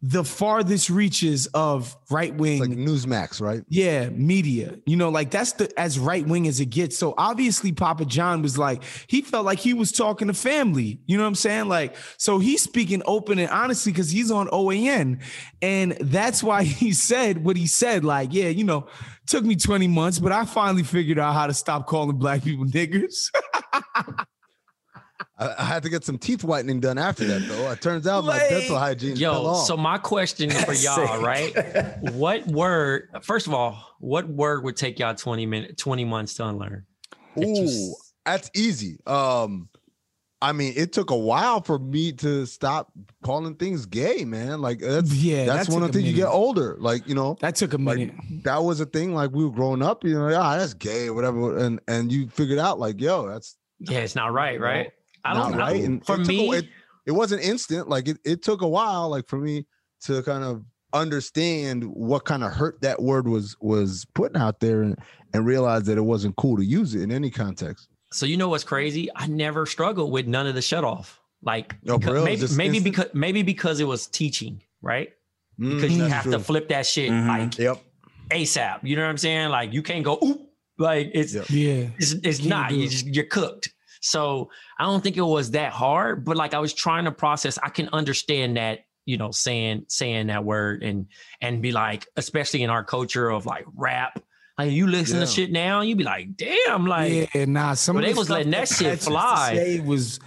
the farthest reaches of right wing like Newsmax, right? Yeah, media. You know, like that's the as right wing as it gets. So obviously, Papa John was like, he felt like he was talking to family. You know what I'm saying? Like, so he's speaking open and honestly because he's on OAN. And that's why he said what he said. Like, yeah, you know, took me 20 months, but I finally figured out how to stop calling black people niggers. I, I, had to get some teeth whitening done after that, though. It turns out like, my dental hygiene. Yo, so my question for y'all, right? what word? First of all, what word would take y'all twenty minutes, twenty months to unlearn? Ooh, that's easy. Um, I mean, it took a while for me to stop calling things gay, man. Like that's yeah, that's that one of the things you get older. Like, you know, that took a minute. Like, that was a thing. Like we were growing up, you know, ah, that's gay or whatever. And and you figured out like, yo, that's yeah, it's not right, right? I don't know. Right? And for it me, a, it, it wasn't instant. Like it, it took a while, like for me to kind of understand what kind of hurt that word was was putting out there and, and realize that it wasn't cool to use it in any context. So you know what's crazy? I never struggled with none of the shut off. Like oh, because, maybe maybe because maybe because it was teaching, right? Mm, because you have true. to flip that shit mm-hmm. like yep. ASAP. You know what I'm saying? Like you can't go oop. Like it's yep. yeah, it's, it's not. You just you're cooked. So I don't think it was that hard, but like I was trying to process. I can understand that you know saying saying that word and and be like, especially in our culture of like rap. Like you listen yeah. to shit now, you be like, damn, like yeah, nah. Some but they was letting that shit fly. It was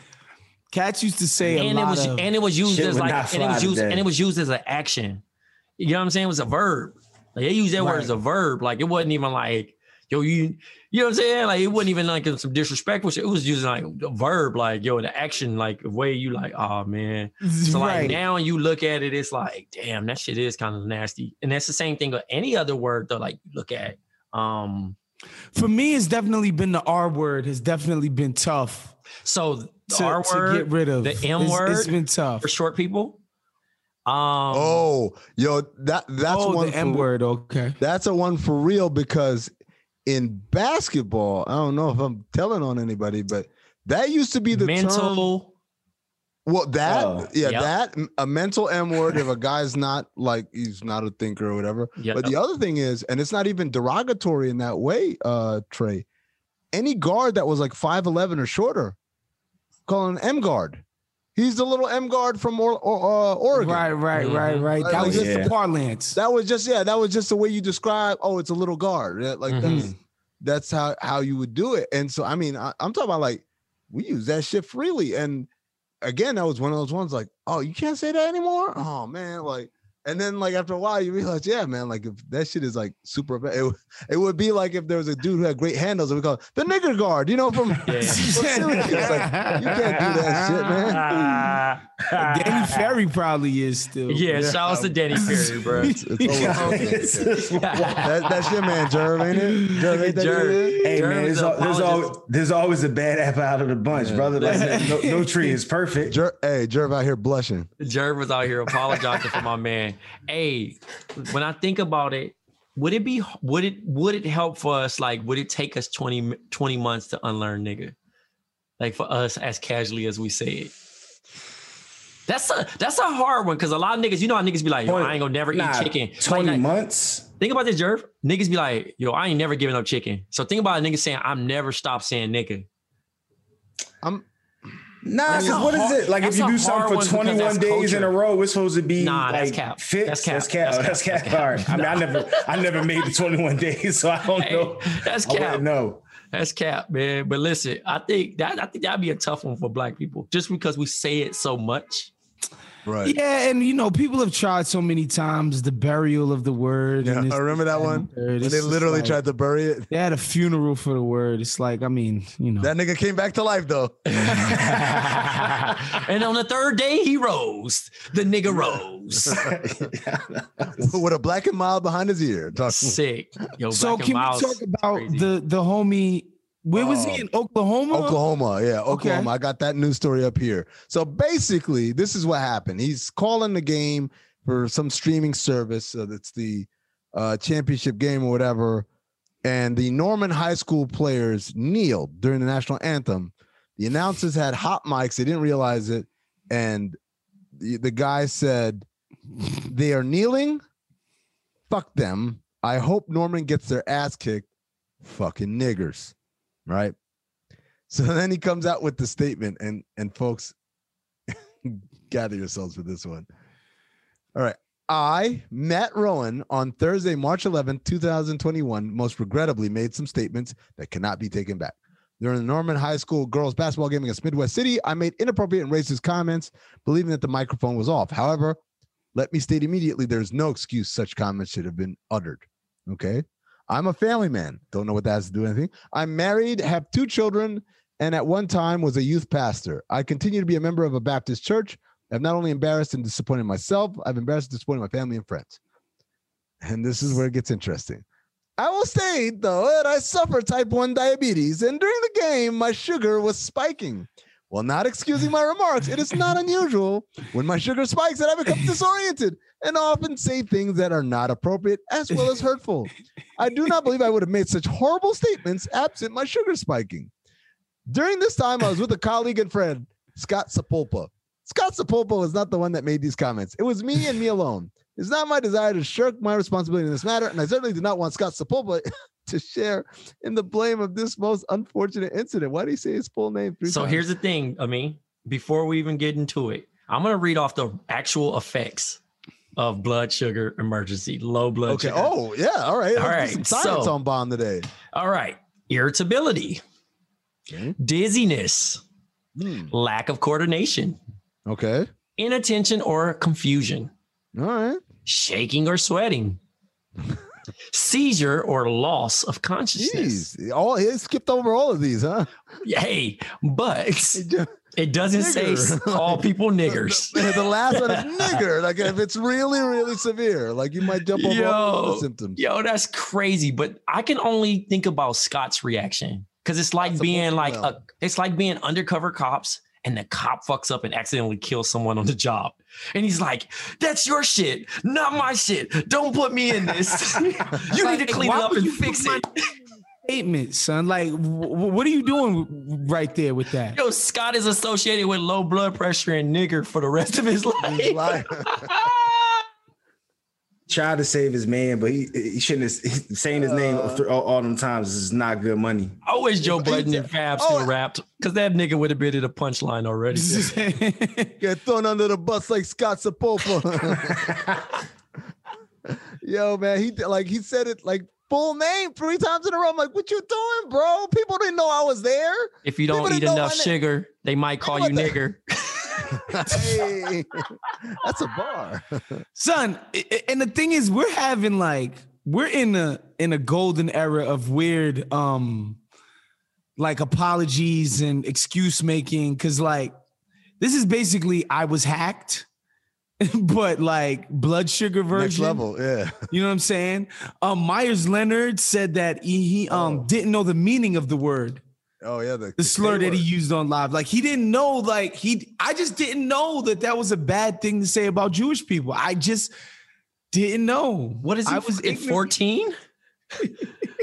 cats used to say, and it was and it was used as like and it was used today. and it was used as an action. You know what I'm saying? It was a verb. Like they used that right. word as a verb. Like it wasn't even like yo, you you know what I'm saying? Like it wasn't even like some disrespectful shit. It was using like a verb, like yo, the action, like the way you like, oh man. So right. like now you look at it, it's like, damn, that shit is kind of nasty. And that's the same thing with any other word though, like look at. Um for me, it's definitely been the R word has definitely been tough. So the to, R word, to get rid of the M word, it's been tough for short people. Um, oh, yo, that that's oh, one the M word. Okay, that's a one for real because in basketball, I don't know if I'm telling on anybody, but that used to be the mental. Term. Well, that oh, yeah, yep. that a mental M word if a guy's not like he's not a thinker or whatever. Yep. But the other thing is, and it's not even derogatory in that way, uh, Trey. Any guard that was like five eleven or shorter, call an M guard. He's the little M guard from or, or, uh, Oregon. Right, right, mm-hmm. right, right. That like, was just yeah. the parlance. That was just yeah. That was just the way you describe. Oh, it's a little guard. Yeah, Like mm-hmm. that's that's how how you would do it. And so I mean, I, I'm talking about like we use that shit freely. And again, that was one of those ones like, oh, you can't say that anymore. Oh man, like and then like after a while, you realize, yeah, man, like if that shit is like super, it, it would be like if there was a dude who had great handles, and we call it the nigger guard, you know, from, yeah. from like, you can't do that shit, man. Danny Ferry probably is still. Yeah, yeah. shout out to Danny Ferry, bro. it's, it's that, that's your man, Jerv, ain't it? Jerv, ain't that Jerv. Hey, Jerv man, there's, al- there's, al- there's, always a bad apple out of the bunch, yeah. brother. Like, no, no, tree is perfect. Jer- hey, Jerv out here blushing. Jerv was out here apologizing for my man. Hey, when I think about it, would it be would it would it help for us like would it take us 20, 20 months to unlearn nigga like for us as casually as we say it that's a that's a hard one because a lot of niggas, you know how niggas be like, yo, I ain't gonna never nah, eat chicken. 20 like, months. Think about this, Jerv. Niggas be like, yo, I ain't never giving up chicken. So think about a nigga saying, I'm never stop saying nigga. I'm Nah, because what is it? Like if you do something for 21 days culture. in a row, it's supposed to be nah, like that's cap. Fixed. That's cap. That's cap. That's oh, cap. That's cap. That's cap. Hard. I mean, I never, I never made the 21 days, so I don't hey, know. That's cap. No, that's cap, man. But listen, I think that I think that'd be a tough one for black people, just because we say it so much. Right. Yeah, and you know, people have tried so many times the burial of the word. Yeah, I remember that one. When they literally like, tried to bury it. They had a funeral for the word. It's like, I mean, you know. That nigga came back to life though. and on the third day, he rose. The nigga rose. With a black and mild behind his ear. Talk. Sick. Yo, so can we talk about crazy. the the homie where was he in Oklahoma? Oklahoma, yeah, Oklahoma. Okay. I got that news story up here. So basically, this is what happened. He's calling the game for some streaming service uh, that's the uh, championship game or whatever. And the Norman High School players kneeled during the national anthem The announcers had hot mics. They didn't realize it. And the, the guy said, They are kneeling. Fuck them. I hope Norman gets their ass kicked. Fucking niggers. Right. So then he comes out with the statement, and and folks, gather yourselves for this one. All right. I, Matt Rowan, on Thursday, March 11, 2021, most regrettably made some statements that cannot be taken back. During the Norman High School girls basketball game against Midwest City, I made inappropriate and racist comments, believing that the microphone was off. However, let me state immediately there's no excuse such comments should have been uttered. Okay. I'm a family man. Don't know what that has to do with anything. I'm married, have two children, and at one time was a youth pastor. I continue to be a member of a Baptist church. I've not only embarrassed and disappointed myself, I've embarrassed and disappointed my family and friends. And this is where it gets interesting. I will state, though, that I suffer type 1 diabetes, and during the game, my sugar was spiking. While not excusing my remarks, it is not unusual when my sugar spikes that I become disoriented and often say things that are not appropriate as well as hurtful. I do not believe I would have made such horrible statements absent my sugar spiking. During this time, I was with a colleague and friend, Scott Sapulpa. Scott Sapulpa was not the one that made these comments. It was me and me alone. It's not my desire to shirk my responsibility in this matter, and I certainly do not want Scott Sapulpa to share in the blame of this most unfortunate incident. Why do you say his full name? so times? here's the thing, I mean, before we even get into it, I'm gonna read off the actual effects of blood sugar emergency, low blood okay. sugar. Oh yeah. All right. All Let's right, Some science so- on bond today. All right. Irritability, Okay. dizziness, Hmm. lack of coordination, Okay. inattention or confusion, All right. shaking or sweating, seizure or loss of consciousness. Jeez. All he skipped over all of these, huh? Hey, but it doesn't say Nigger. call people niggers. The, the last one is nigger. Like if it's really, really severe, like you might jump over all the symptoms. Yo, that's crazy. But I can only think about Scott's reaction because it's like That's being bull like a, it's like being undercover cops and the cop fucks up and accidentally kills someone on the job. And he's like, "That's your shit, not my shit. Don't put me in this. you need to clean it up and fix it." Statement, son. Like, w- w- what are you doing right there with that? Yo, Scott is associated with low blood pressure and nigger for the rest of his life. His life. Tried to save his man, but he he shouldn't have he- saying his name Uh. th- all, all them times is not good money. I wish Joe Budden and Fab still Oh. rapped because that nigga would have been at a punchline already. Get thrown under the bus like Scott Sapulpa. Yo, man, he did- like he said it like full name three times in a row. I'm like, what you doing, bro? People didn't know I was there. If you don't People eat enough my name. sugar, they might call you that. nigger. hey, that's a bar. son i- i- and the thing is we're having like we're in a in a golden era of weird um like apologies and excuse making because like this is basically i was hacked but like blood sugar version Next level, yeah. you know what i'm saying um myers leonard said that he, he um Oh. didn't know the meaning of the word Oh yeah, the, the slur that he used on live. Like he didn't know, like he I just didn't know that that was a bad thing to say about Jewish people. I just didn't know. What is he? I was at 14?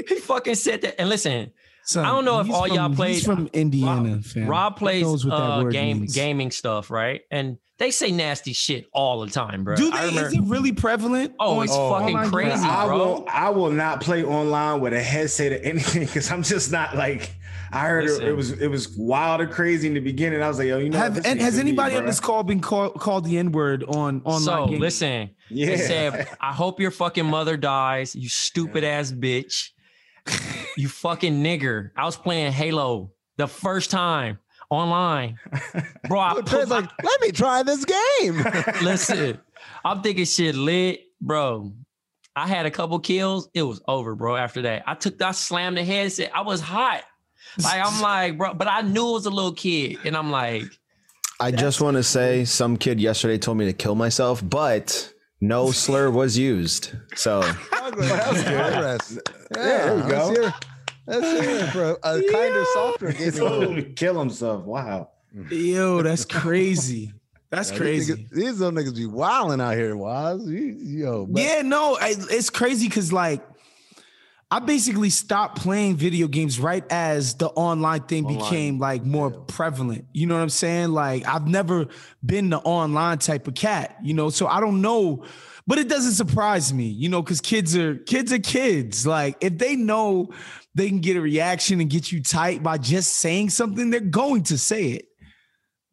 he fucking said that. And listen, Son, I don't know if he's all y'all from- played- He's from Indiana, Rob, fam. Rob plays knows that uh, word game means. gaming stuff, right? And they say nasty shit all the time, bro. Do I they? remember- Is it really prevalent? Oh, it's online fucking games? crazy. I bro. will I will not play online with a headset or anything because I'm just not like I heard it, Listen. it was it was wild or crazy in the beginning. I was like, yo, you know. Have, and has for me, anybody on this call been call, called the N word on online? so gaming? listen, Yeah. they said, I hope your fucking mother dies, you stupid ass bitch. You fucking nigger. I was playing Halo the first time online. Bro, I Dude, put my- like, let me try this game. Listen, I'm thinking shit lit, bro. I had a couple kills. It was over, bro. After that, I took that, slammed the headset. I was hot. Like I'm like, bro, but I knew it was a little kid, and I'm like, I just want to say some kid yesterday told me to kill myself, but no slur was used. So Progress. Yeah, there we let's go. hear- Let's hear for a kinder, softer He gaming. told world. him to kill himself. Wow. Yo, that's crazy. That's Yeah, these crazy. niggas- These little niggas be wilding out here, Waz. Yo, but- yeah, no, I, it's crazy because like I basically stopped playing video games right as the online thing Online, became like more yeah. prevalent. You know what I'm saying? Like I've never been the online type of cat, you know, so I don't know, but it doesn't surprise me, you know, because kids are kids are kids. Like if they know they can get a reaction and get you tight by just saying something, they're going to say it.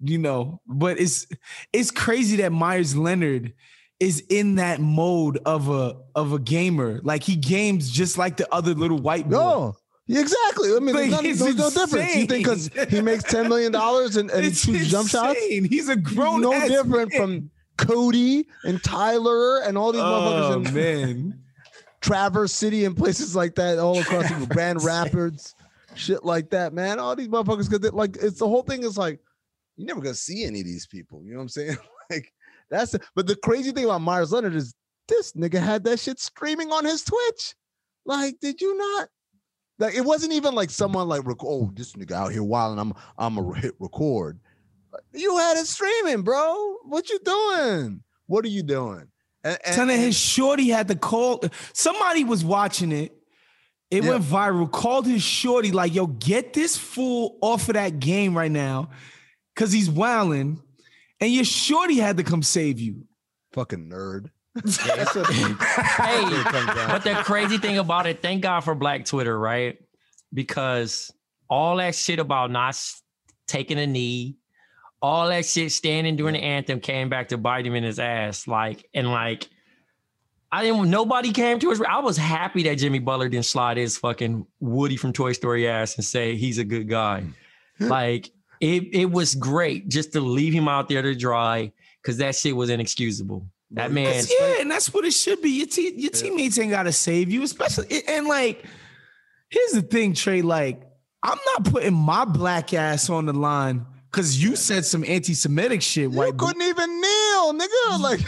You know, but it's it's crazy that Myers Leonard is in that mode of a of a gamer. Like he games just like the other little white boy. No. Exactly. I mean, Like, there's, none, there's no difference. You think because he makes ten million dollars and, and shoots jump shots? He's a He's grown no ass different man. from Cody and Tyler and all these Oh motherfuckers in man. Traverse City and places like that, all across the Grand Rapids, shit like that, man. All these motherfuckers, because like it's the whole thing is like you're never gonna see any of these people. You know what I'm saying? like that's but the crazy thing about Myers Leonard is this nigga had that shit streaming on his Twitch. Like, did you not? Like, it wasn't even like someone like, oh, this nigga out here wilding. I'm, I'm a hit record. You had it streaming, bro. What you doing? What are you doing? And, and- Telling his shorty had to call. Somebody was watching it. It Yeah. went viral. Called his shorty like, "Yo, get this fool off of that game right now, cause he's wilding." And your shorty had to come save you. fucking nerd. hey, comes down. but the crazy thing about it, thank God for Black Twitter, right? Because all that shit about not taking a knee, all that shit standing during the anthem came back to bite him in his ass. Like, and like, I didn't, nobody came to his, I was happy that Jimmy Butler didn't slide his fucking Woody from Toy Story ass and say he's a good guy. Hmm. like, it, it was great just to leave him out there to dry because that shit was inexcusable. That man, That's- yeah, and that's what it should be. Your, te- your teammates ain't gotta save you, especially and like. Here's the thing, Trey. Like, I'm not putting my black ass on the line because you said some anti-Semitic shit. You White couldn't even kneel, nigga. Like,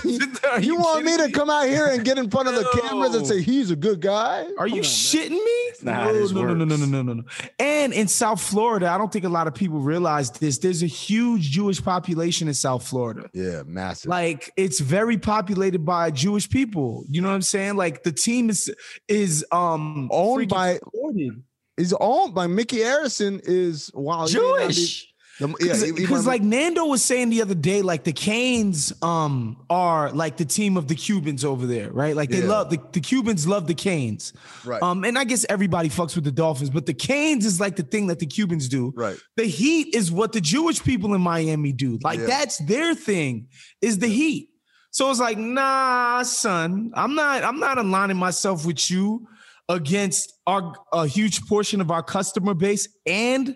Are you, want me to kidding come out here and get in front of the cameras and say he's a good guy? Are Come you on, man. shitting me? not how this no, no, no, no, no, no, no, no. And in South Florida, I don't think a lot of people realize this. There's a huge Jewish population in South Florida. Yeah, massive. Like it's very populated by Jewish people. You know what I'm saying? Like the team is is um Owned by- supported. He's owned by Micky Arison is while he may not Jewish. The- yeah, because like Nando was saying the other day, like the Canes um are like the team of the Cubans over there, right? Like they Yeah. love the, the Cubans love the Canes. right, Um, and I guess everybody fucks with the Dolphins, but the Canes is like the thing that the Cubans do. right. The Heat is what the Jewish people in Miami do. Like Yeah. that's their thing, is the Heat. So it's like, nah, son, I'm not, I'm not aligning myself with you against our a huge portion of our customer base and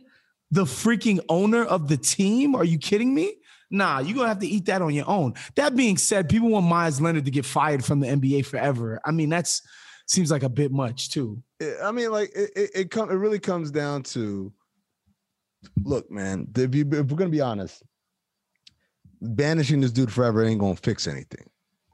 the freaking owner of the team. Are you kidding me? Nah, you're gonna have to eat that on your own. That being said, people want Myers Leonard to get fired from the NBA forever. I mean, that's seems like a bit much too. I mean, like it, it, it, come, it really comes down to look, man. If, you, if we're gonna be honest, banishing this dude forever ain't gonna fix anything.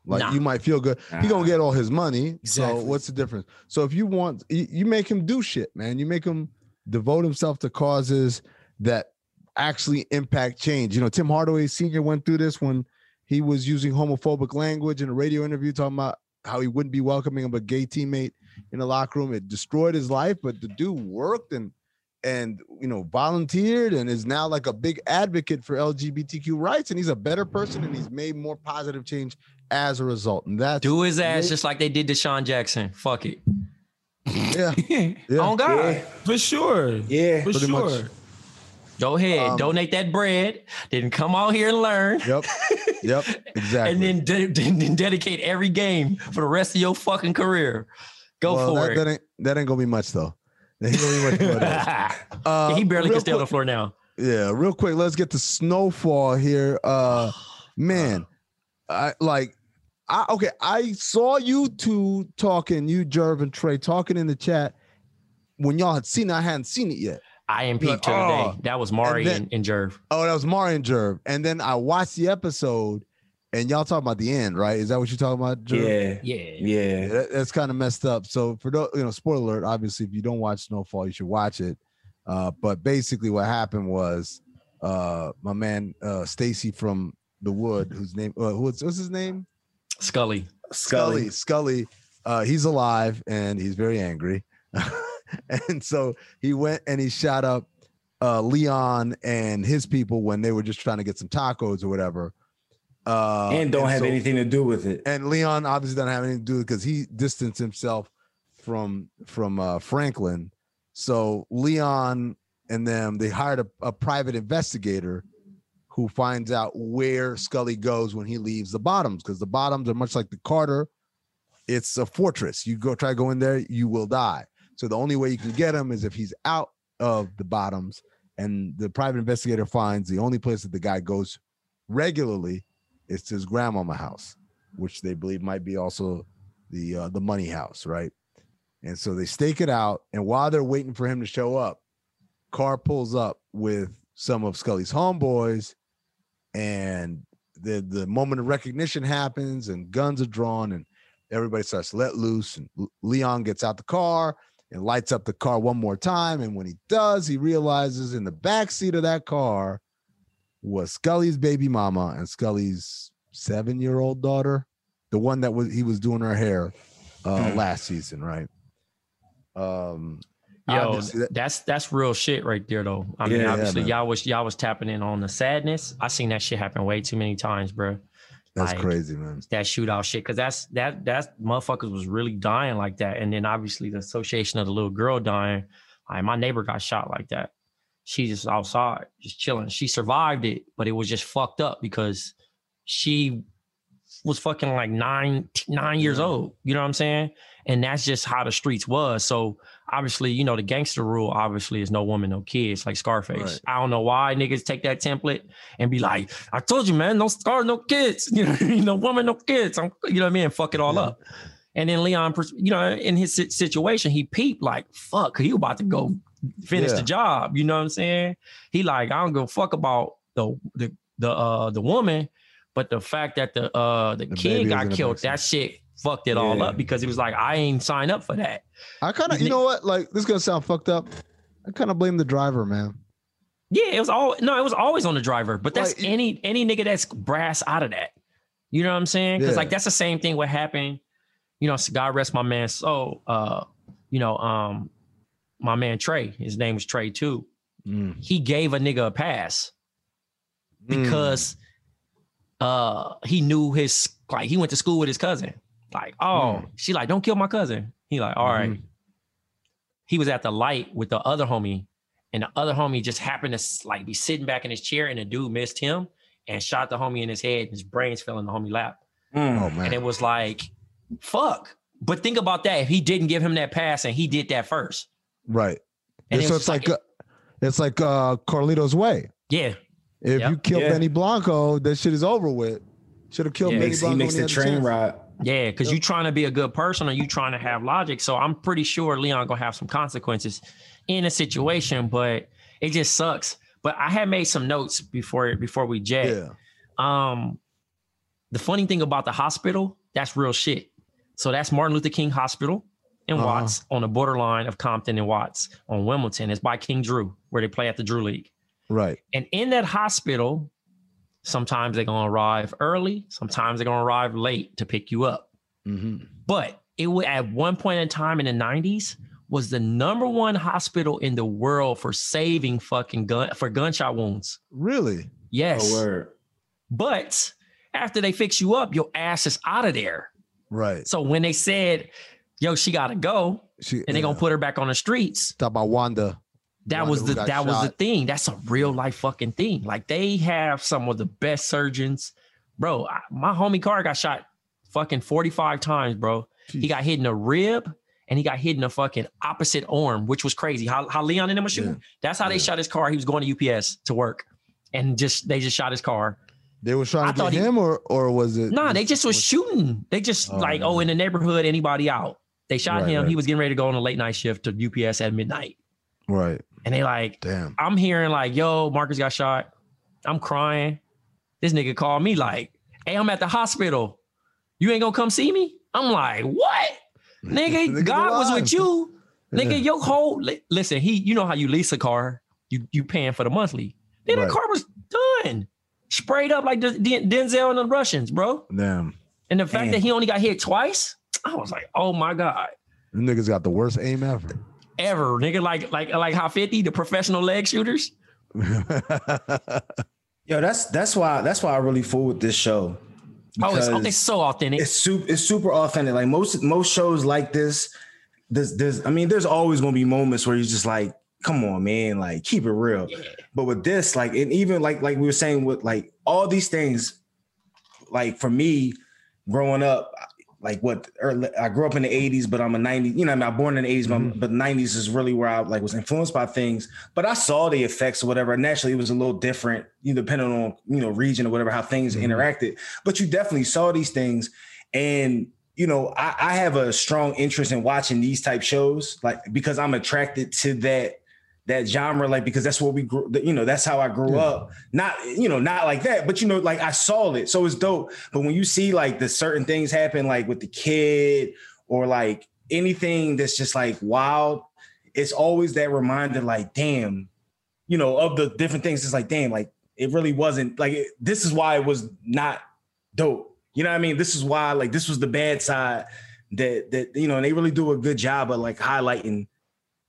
Like Nah. you might feel good, he gonna get all his money. Exactly. So what's the difference? So if you want, you, you make him do shit, man. You make him devote himself to causes that actually impact change. You know, Tim Hardaway Sr. went through this when he was using homophobic language in a radio interview, talking about how he wouldn't be welcoming of a gay teammate in the locker room. It destroyed his life, but the dude worked and and you know volunteered and is now like a big advocate for LGBTQ rights. And he's a better person and he's made more positive change as a result. And that's Do his ass just like they did to DeSean Jackson. Fuck it. Yeah, yeah, yeah. On God. Yeah, for sure. yeah. For Pretty sure. much. Go ahead. Um, donate that bread. Then come out here and learn. Yep. Yep. Exactly. And then, de- then then dedicate every game for the rest of your fucking career. Go Well, for that, it. that ain't that ain't gonna be much though. That ain't gonna be much more though. Uh, he barely can stay on the floor now. Yeah, real quick, let's get to snowfall here. Uh man, I like I okay, I saw you two talking, you Jerv and Trey talking in the chat when y'all had seen it, I hadn't seen it yet. I am You're peeped like, to "Oh." day. That was Mari then- and, and Jerv. Oh, that was Mario and Jerv. And then I watched the episode and y'all talking about the end, right? Is that what you're talking about, Jerv? Yeah, Yeah. Yeah, yeah. that- that's kind of messed up. So for those, you know, spoiler alert, obviously, if you don't watch Snowfall, you should watch it. Uh, but basically, what happened was, uh, my man uh, Stacy from the Wood, whose name, uh, what's what's his name? Scully. Scully. Scully. Uh, he's alive and he's very angry. and so he went and he shot up uh, Leon and his people when they were just trying to get some tacos or whatever. Uh, and don't have so- anything to do with it. And Leon obviously doesn't have anything to do because he distanced himself from from uh, Franklin. So Leon and them they hired a, a private investigator who finds out where Scully goes when he leaves the bottoms because the bottoms are much like the Carter. It's a fortress. You go try to go in there, you will die. So the only way you can get him is if he's out of the bottoms. And the private investigator finds the only place that the guy goes regularly is to his grandmama house, which they believe might be also the uh, the money house, right? And so they stake it out, and while they're waiting for him to show up, car pulls up with some of Scully's homeboys, and the the moment of recognition happens, and guns are drawn, and everybody starts to let loose, and Leon gets out the car and lights up the car one more time, and when he does, he realizes in the back seat of that car was Scully's baby mama and Scully's seven year old daughter, the one that was he was doing her hair uh, Hmm. last season, right? Um, Yo, that- that's that's real shit right there though. I mean, Yeah, yeah, obviously man. y'all was y'all was tapping in on the sadness. I seen that shit happen way too many times, bro. that's like- crazy, man. That shootout shit, because that's that that motherfuckers was really dying like that, and then obviously the association of the little girl dying. Like my neighbor got shot like that. She just outside, just chilling. She survived it, but it was just fucked up because she was fucking like nine nine years Yeah. old. You know what I'm saying? And that's just how the streets was. So obviously, you know, the gangster rule obviously is no woman, no kids, like Scarface. Right. I don't know why niggas take that template and be like, I told you, man, no scar, no kids. You know, no woman, no kids. I'm, you know what I mean? Fuck it all Yeah. up. And then Leon, you know, in his situation, he peeped like, fuck, he about to go finish Yeah. the job. You know what I'm saying? He like, I don't give a fuck about the the the uh the woman, but the fact that the uh the, The kid got killed, that shit fucked it all up because he was like, I ain't signed up for that. I kind of, you know what? Like this is gonna sound fucked up. I kind of blame the driver, man. Yeah, it was all no, it was always on the driver. But that's Like, any any nigga that's brass out of that. You know what I'm saying? Because Yeah. like that's the same thing what happened. You know, God rest my man. So uh, you know, um, my man Trey, his name was Trey too. Mm. He gave a nigga a pass Mm. because uh he knew his like he went to school with his cousin. Like, oh, she like, don't kill my cousin. He like, all right. He was at the light with the other homie, and the other homie just happened to like be sitting back in his chair, and the dude missed him and shot the homie in his head. And his brains fell in the homie lap, Mm. oh and it was like, fuck. But think about that. If he didn't give him that pass, and he did that first, right. and Yeah, it so it's like, uh, it's like uh Carlito's way. yeah, If Yep. you kill Yeah. Benny Blanco, that shit is over with. Should have killed Yeah. He Benny makes, he makes when the train chance. ride. Yeah, because you're trying to be a good person or you trying to have logic. So I'm pretty sure Leon gonna have some consequences in a situation, but it just sucks. But I had made some notes before before we jet. Yeah. Um, the funny thing about the hospital, that's real shit. So that's Martin Luther King Hospital in Uh-huh. Watts on the borderline of Compton and Watts on Wilmington. It's by King Drew, where they play at the Drew League. Right. And in that hospital, sometimes they're gonna arrive early, sometimes they're gonna arrive late to pick you up. hmm But it was at one point in time in the 90s was the number one hospital in the world for saving fucking gun for gunshot wounds. Really? Yes. Oh, but after they fix you up, your ass is out of there. Right. So when they said, yo, she gotta go, She, and they're gonna put her back on the streets, talk about Wanda. That was the that was the thing. That's a real life fucking thing. Like they have some of the best surgeons. Bro, I- my homie car got shot fucking 45 times, bro. He got hit in a rib and he got hit in the fucking opposite arm, which was crazy. How, how Leon and them was shooting. That's how they shot his car. He was going to UPS to work. And just they just shot his car. They were trying I to get thought he- him, or or was it? Nah, they just was shooting. They just Oh, like, man. oh, in the neighborhood, anybody out. They shot Right, him. right. He was getting ready to go on a late night shift to UPS at midnight. Right. And they like, Damn. I'm hearing like, yo, Marcus got shot. I'm crying. This nigga called me like, hey, I'm at the hospital. You ain't gonna come see me? I'm like, what? Nigga, Nigga's God was with you. Nigga, Yeah. your whole li- listen, he you know how you lease a car, you you paying for the monthly. Then Right. the car was done. Sprayed up like the, Den- Denzel and the Russians, bro. Damn. And the fact Damn. that he only got hit twice, I was like, oh my God. Them niggas got the worst aim ever. Ever, nigga, like like like how 50, the professional leg shooters. Yo, that's that's why that's why I really fool with this show. Oh, it's, Because it's so authentic. it's super it's super authentic. Like most most shows like this, there's there's I mean, there's always gonna be moments where you're just like, come on, man, like keep it real. But with this, like, and even like like we were saying with like all these things, like for me, growing up, like what early, I grew up in the 80s, but I'm a 90, you know, I'm not born in the 80s, but, mm-hmm. but 90s is really where I like was influenced by things. But I saw the effects or whatever. Naturally, it was a little different, you know, depending on you know, region or whatever, how things mm-hmm. interacted. But you definitely saw these things. And you know, I, I have a strong interest in watching these type shows, like because I'm attracted to that that genre, like because that's what we grew, you know, that's how I grew up. Not, you know, not like that, but you know, like I saw it, so it's dope. But when you see like the certain things happen, like with the kid or like anything that's just like wild, it's always that reminder, like, damn, you know, of the different things. It's like, damn, like it really wasn't like it, this is why it was not dope. You know what I mean? This is why, like, this was the bad side that that you know, and they really do a good job of like highlighting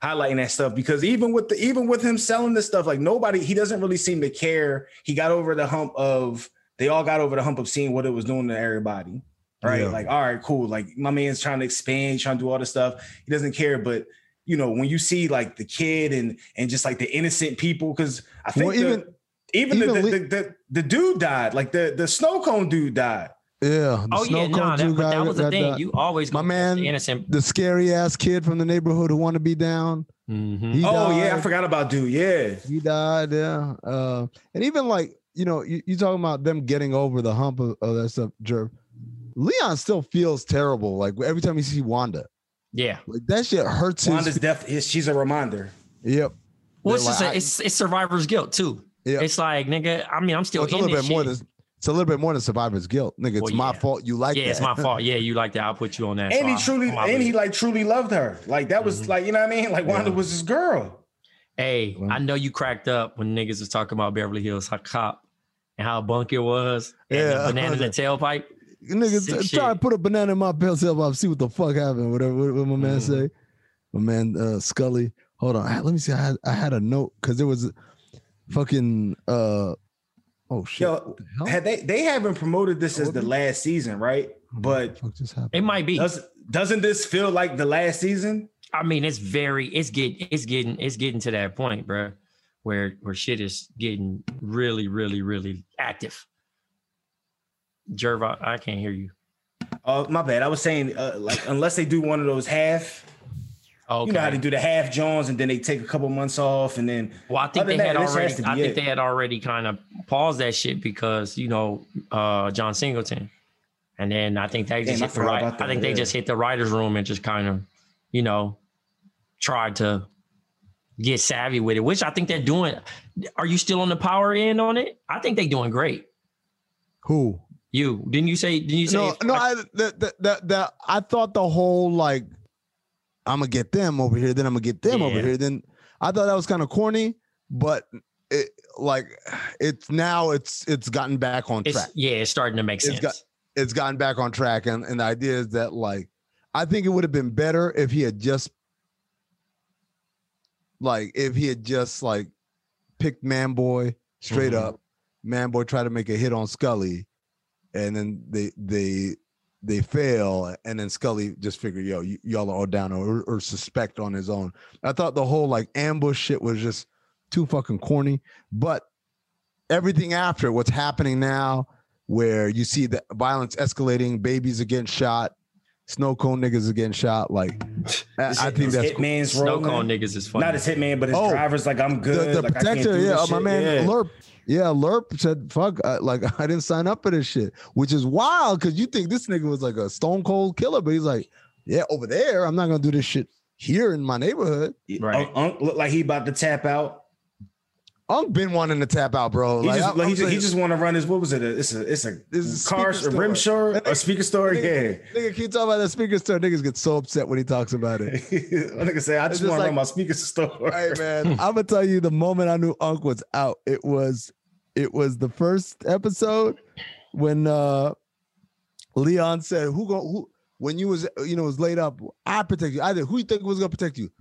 highlighting that stuff because even with the even with him selling this stuff, like nobody, he doesn't really seem to care. He got over the hump of they all got over the hump of seeing what it was doing to everybody. Right. Yeah. Like, all right, cool. Like my man's trying to expand, trying to do all this stuff. He doesn't care. But you know, when you see like the kid and and just like the innocent people, because I think Well, the- even- even, even the, the, the the dude died, like the the snow cone dude died. Yeah. the oh snow yeah, cone no, that, dude but guy that was the thing. the- You always my man- the innocent. the scary ass kid from the neighborhood who want to be down. Mhm. Oh yeah, I forgot about dude. Yeah. He died, yeah. Uh, and even like, you know, you, you talking about them getting over the hump of, of that stuff, Jerv. Leon still feels terrible. Like every time you see Wanda, Yeah. like that shit hurts Wanda's his. death. She's a reminder. Yep. Well, They're it's just like, a, I- it's it's survivor's guilt too. Yeah. It's like nigga. I mean, I'm still Well, it's a little this bit more than it's a little bit more than survivor's guilt, nigga. It's Well, my yeah. fault. You like that. yeah, that. it's my fault. Yeah, you like that. I'll put you on that. and so he I- truly, I'm and with he like truly loved her. Like that was Mhm. like you know what I mean. Like Wanda Yeah. was his girl. Hey, Well- I know you cracked up when niggas was talking about Beverly Hills Cop and how bunk it was. And Yeah. the banana in the tailpipe. Nigga, Sick t- shit. try to put a banana in my pill up, see what the fuck happened. Whatever what, what my man Mhm. say. My man uh Scully. Hold on. Let me see. I had I had a note because there was fucking uh oh shit. Yo, What the hell? had they they haven't promoted this as the the- last season, right? But the fuck just happened? It might be. does doesn't this feel like the last season? I mean, it's very, it's getting, it's getting, it's getting to that point, bro, where where shit is getting really, really, really active. Jerv, I, I can't hear you. Oh, my bad. I was saying uh, like unless they do one of those half, Okay. you know how they do the half Jones and then they take a couple months off and then Well, I think they had that, already. I think it. they had already kind of paused that shit because you know uh John Singleton, and then I think they just Damn, I hit the right. I that, think they just hit the writers' room and just kind of, you know, tried to get savvy with it, which I think they're doing. Are you still on the power end on it? I think they're doing great. Who? You didn't you say? Didn't you say? No, no, I that that that, that I thought the whole like I'm gonna get them over here, then I'm gonna get them over here. Then I thought that was kind of corny, but it like it's now it's it's gotten back on it's track. yeah, it's starting to make It's sense. got- It's gotten back on track, and and the idea is that like I think it would have been better if he had just like if he had just like picked Man Boy straight Mhm. up. Man Boy tried to make a hit on Scully, and then they they they fail, and then Scully just figured, yo, y- y'all are all down or, or suspect on his own. I thought the whole like ambush shit was just too fucking corny, but everything after what's happening now, where you see the violence escalating, babies are getting shot, snow cone niggas are getting shot. Like, I, I think his that's cool. Hitman's Snow cone niggas is funny. Not his hitman, but his Oh, driver's like I'm good. the, the like, I can't protector. do Yeah, this oh, my shit. man Yeah. Lerp. Yeah, Lerp said, "Fuck, I, like I didn't sign up for this shit," which is wild because you think this nigga was like a stone cold killer, but he's like, "Yeah, over there, I'm not gonna do this shit here in my neighborhood." Right. Unc- Unc looked like he about to tap out. I've been wanting to tap out, bro. He Like, just I'm- like, he I'm just, just want to run his what was it? It's a it's a This is a car a rim store. store a speaker store. Yeah. Nigga, keep talking about that speaker store. Niggas get so upset when he talks about it. I nigga say I It's just just want to like- run my speaker store. hey man, I'm gonna tell you the moment I knew Unc was out. It was it was the first episode when uh Leon said, "Who go who when you was you know was laid up, I protect you. I did. Who you think was gonna protect you?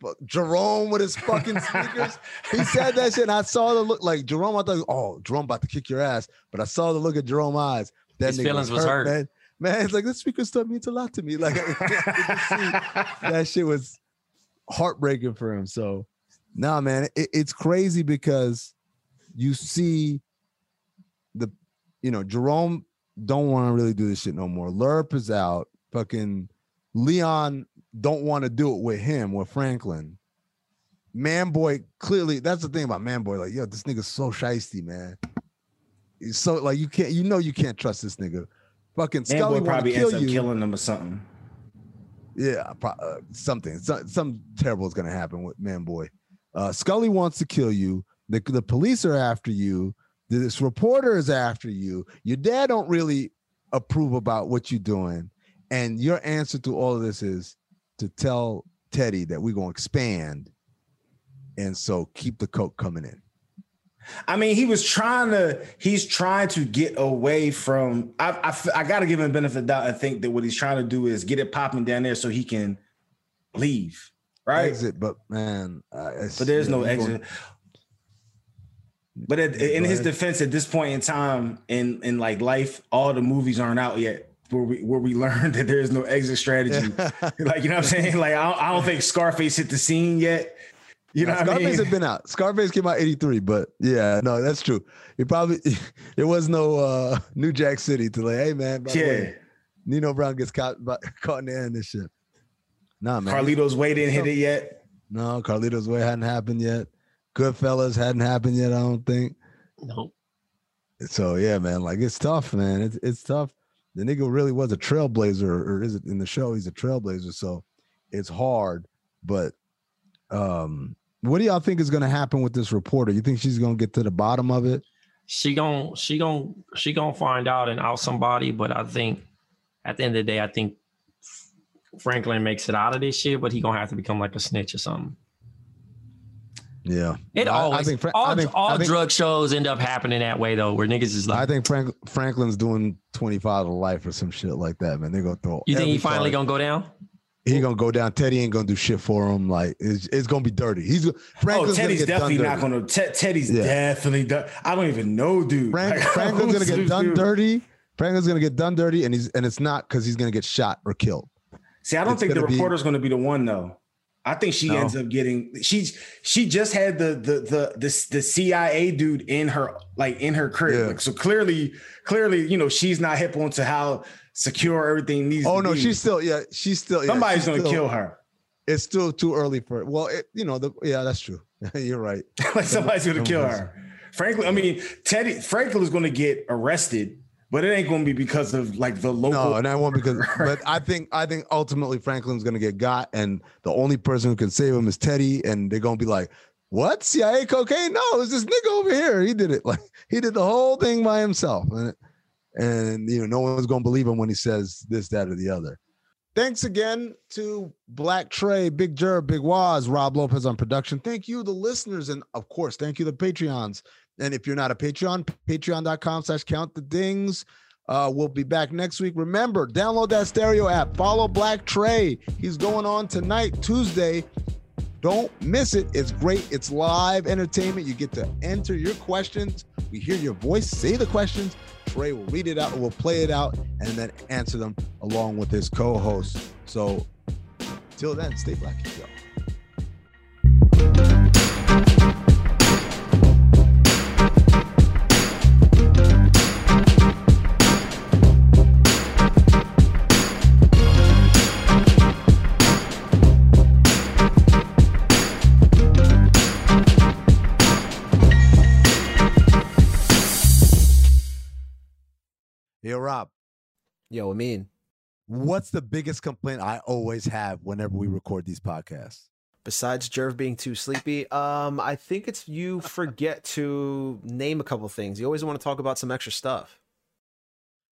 But Jerome with his fucking sneakers. he said that shit. And I saw the look like Jerome. I thought, oh, Jerome about to kick your ass. But I saw the look at Jerome eyes. That His feelings was hurt. Man, man it's like this speaker stuff means a lot to me. Like that shit was heartbreaking for him. So, nah, man, it, it's crazy because you see the, you know, Jerome don't want to really do this shit no more. Lerp is out. Fucking Leon don't want to do it with him with Franklin. Manboy clearly that's the thing about Manboy. Like, yo, this nigga's so shisty, man. He's so like you can't, you know, you can't trust this nigga. Fucking Man Scully boy probably kill ends up you. killing them or something. Yeah, pro- uh, something, some, something terrible is gonna happen with Man Boy. Uh, Scully wants to kill you. The the police are after you. This reporter is after you. Your dad don't really approve about what you're doing, and your answer to all of this is to tell Teddy that we're gonna expand, and so keep the coke coming in. I mean, he was trying to. He's trying to get away from. I I got to give him benefit of the doubt and think that what he's trying to do is get it popping down there so he can leave. Right. Exit, but man, uh, But there's no exit. But at, in his defense, at this point in time in in like life, all the movies aren't out yet. Where we where we learned that there's no exit strategy. like you know what I'm saying? Like I don't, I don't think Scarface hit the scene yet. You know I Scarface mean? had been out. Scarface came out 83, but yeah, no, that's true. It probably there was no uh New Jack City to like, hey man, by the yeah. way, Nino Brown gets caught by, caught in the end and this shit. Nah, man. Carlito's way didn't hit it yet. No, Carlito's way hadn't happened yet. Goodfellas hadn't happened yet, I don't think. Nope. So yeah, man, like it's tough, man. It's it's tough. The nigga really was a trailblazer, or is it in the show? He's a trailblazer, so it's hard. But um, what do y'all think is gonna happen with this reporter? You think she's gonna get to the bottom of it? She gon' she gon' she gonna find out and out somebody, but I think at the end of the day, I think Franklin makes it out of this shit, but he gonna have to become like a snitch or something. Yeah, It I- I always think Fra- all, I think- all I think- drug shows end up happening that way though, where niggas is like. I think Frank Franklin's doing twenty five to life or some shit like that, man. They're gonna throw. you think he finally charge. gonna go down? He gonna go down. Teddy ain't gonna do shit for him. Like it's, it's gonna be dirty. He's Oh, Teddy's gonna get definitely done not going to. Te- Teddy's Yeah. definitely done. I don't even know, dude. Frank, Like, Franklin's gonna get this done dude? dirty. Franklin's gonna get done dirty, and he's and it's not because he's gonna get shot or killed. See, I don't It's think the gonna be- reporter's going to be the one though. I think she No. ends up getting. She's she just had the the the the, the CIA dude in her like in her crib. Yeah. Like, so clearly, clearly, you know, she's not hip onto how secure everything needs. Oh to no, be. she's still yeah, she's still somebody's she's going to still- kill her. It's still too early for it. Well, it, you know the yeah, that's true. You're right. like somebody's going to kill her. Frankly, I mean, Teddy Franklin is going to get arrested, but it ain't to be because of like the local. No, and I won't because but I think I think ultimately Franklin's gonna get got, and the only person who can save him is Teddy, and they're gonna be like, What? CIA cocaine? No, it's this nigga over here. He did it. Like he did the whole thing by himself. And and you know, no one's gonna believe him when he says this, that, or the other. Thanks again to Black Trey, Big Jer, Big Waz, Rob Lopez on production. Thank you, the listeners, and of course, thank you, the Patreons. And if you're not a Patreon, patreon.com slash count the dings. Uh, we'll be back next week. Remember, download that stereo app. Follow Black Trey. He's going on tonight, Tuesday. Don't miss it. It's great. It's live entertainment. You get to enter your questions. We hear your voice. Say the questions. Trey will read it out. We'll play it out and then answer them along with his co-host. So till then, stay black. Yo. Yo, Rob. Yo, I mean, What's the biggest complaint I always have whenever we record these podcasts? besides Jerv being too sleepy, um, I think it's you forget to name a couple things. You always want to talk about some extra stuff.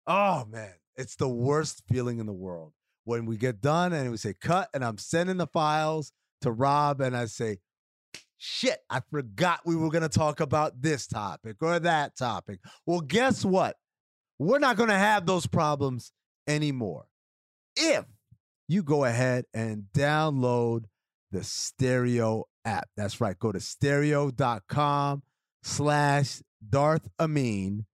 Oh man, it's the worst feeling in the world when we get done and we say cut, and I'm sending the files to Rob, and I say, "Shit, I forgot we were gonna talk about this topic or that topic." Well, guess what? We're not gonna have those problems anymore if you go ahead and download the Stereo app. That's right. Go to stereo.com slash Darth Amin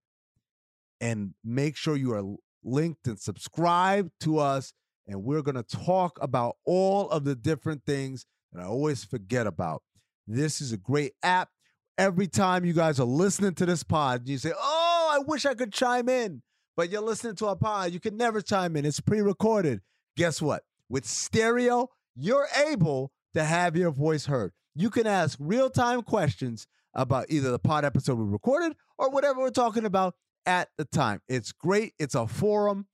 and make sure you are linked and subscribe to us. And we're going to talk about all of the different things that I always forget about. This is a great app. Every time you guys are listening to this pod, you say, Oh, I wish I could chime in. But you're listening to a pod, you can never chime in. It's pre recorded. Guess what? With stereo, you're able to have your voice heard. You can ask real time questions about either the pod episode we recorded or whatever we're talking about at the time. It's great. It's a forum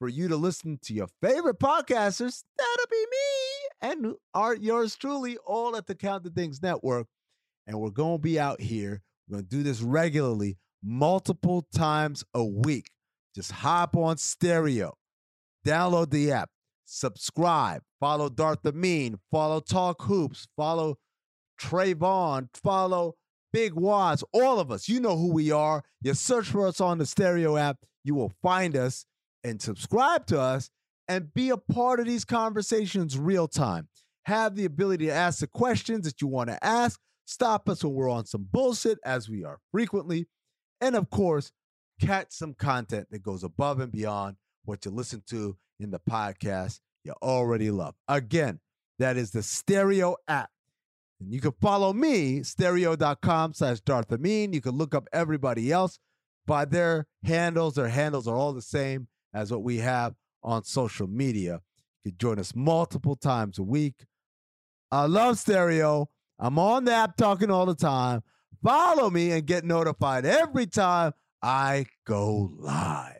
for you to listen to your favorite podcasters. That'll be me and are yours truly, all at the Count the Dings Network. And we're going to be out here. We're going to do this regularly, multiple times a week. Just hop on stereo, download the app, subscribe, follow Darth the Mean, follow Talk Hoops, follow Trayvon, follow Big Waz, all of us. You know who we are. You search for us on the stereo app, you will find us and subscribe to us and be a part of these conversations real time. Have the ability to ask the questions that you want to ask. Stop us when we're on some bullshit, as we are frequently. And of course, catch some content that goes above and beyond what you listen to in the podcast you already love. Again, that is the Stereo app. And you can follow me, stereo.com slash Darth Amin. You can look up everybody else by their handles. Their handles are all the same as what we have on social media. You can join us multiple times a week. I love stereo. I'm on the app talking all the time. Follow me and get notified every time I go live.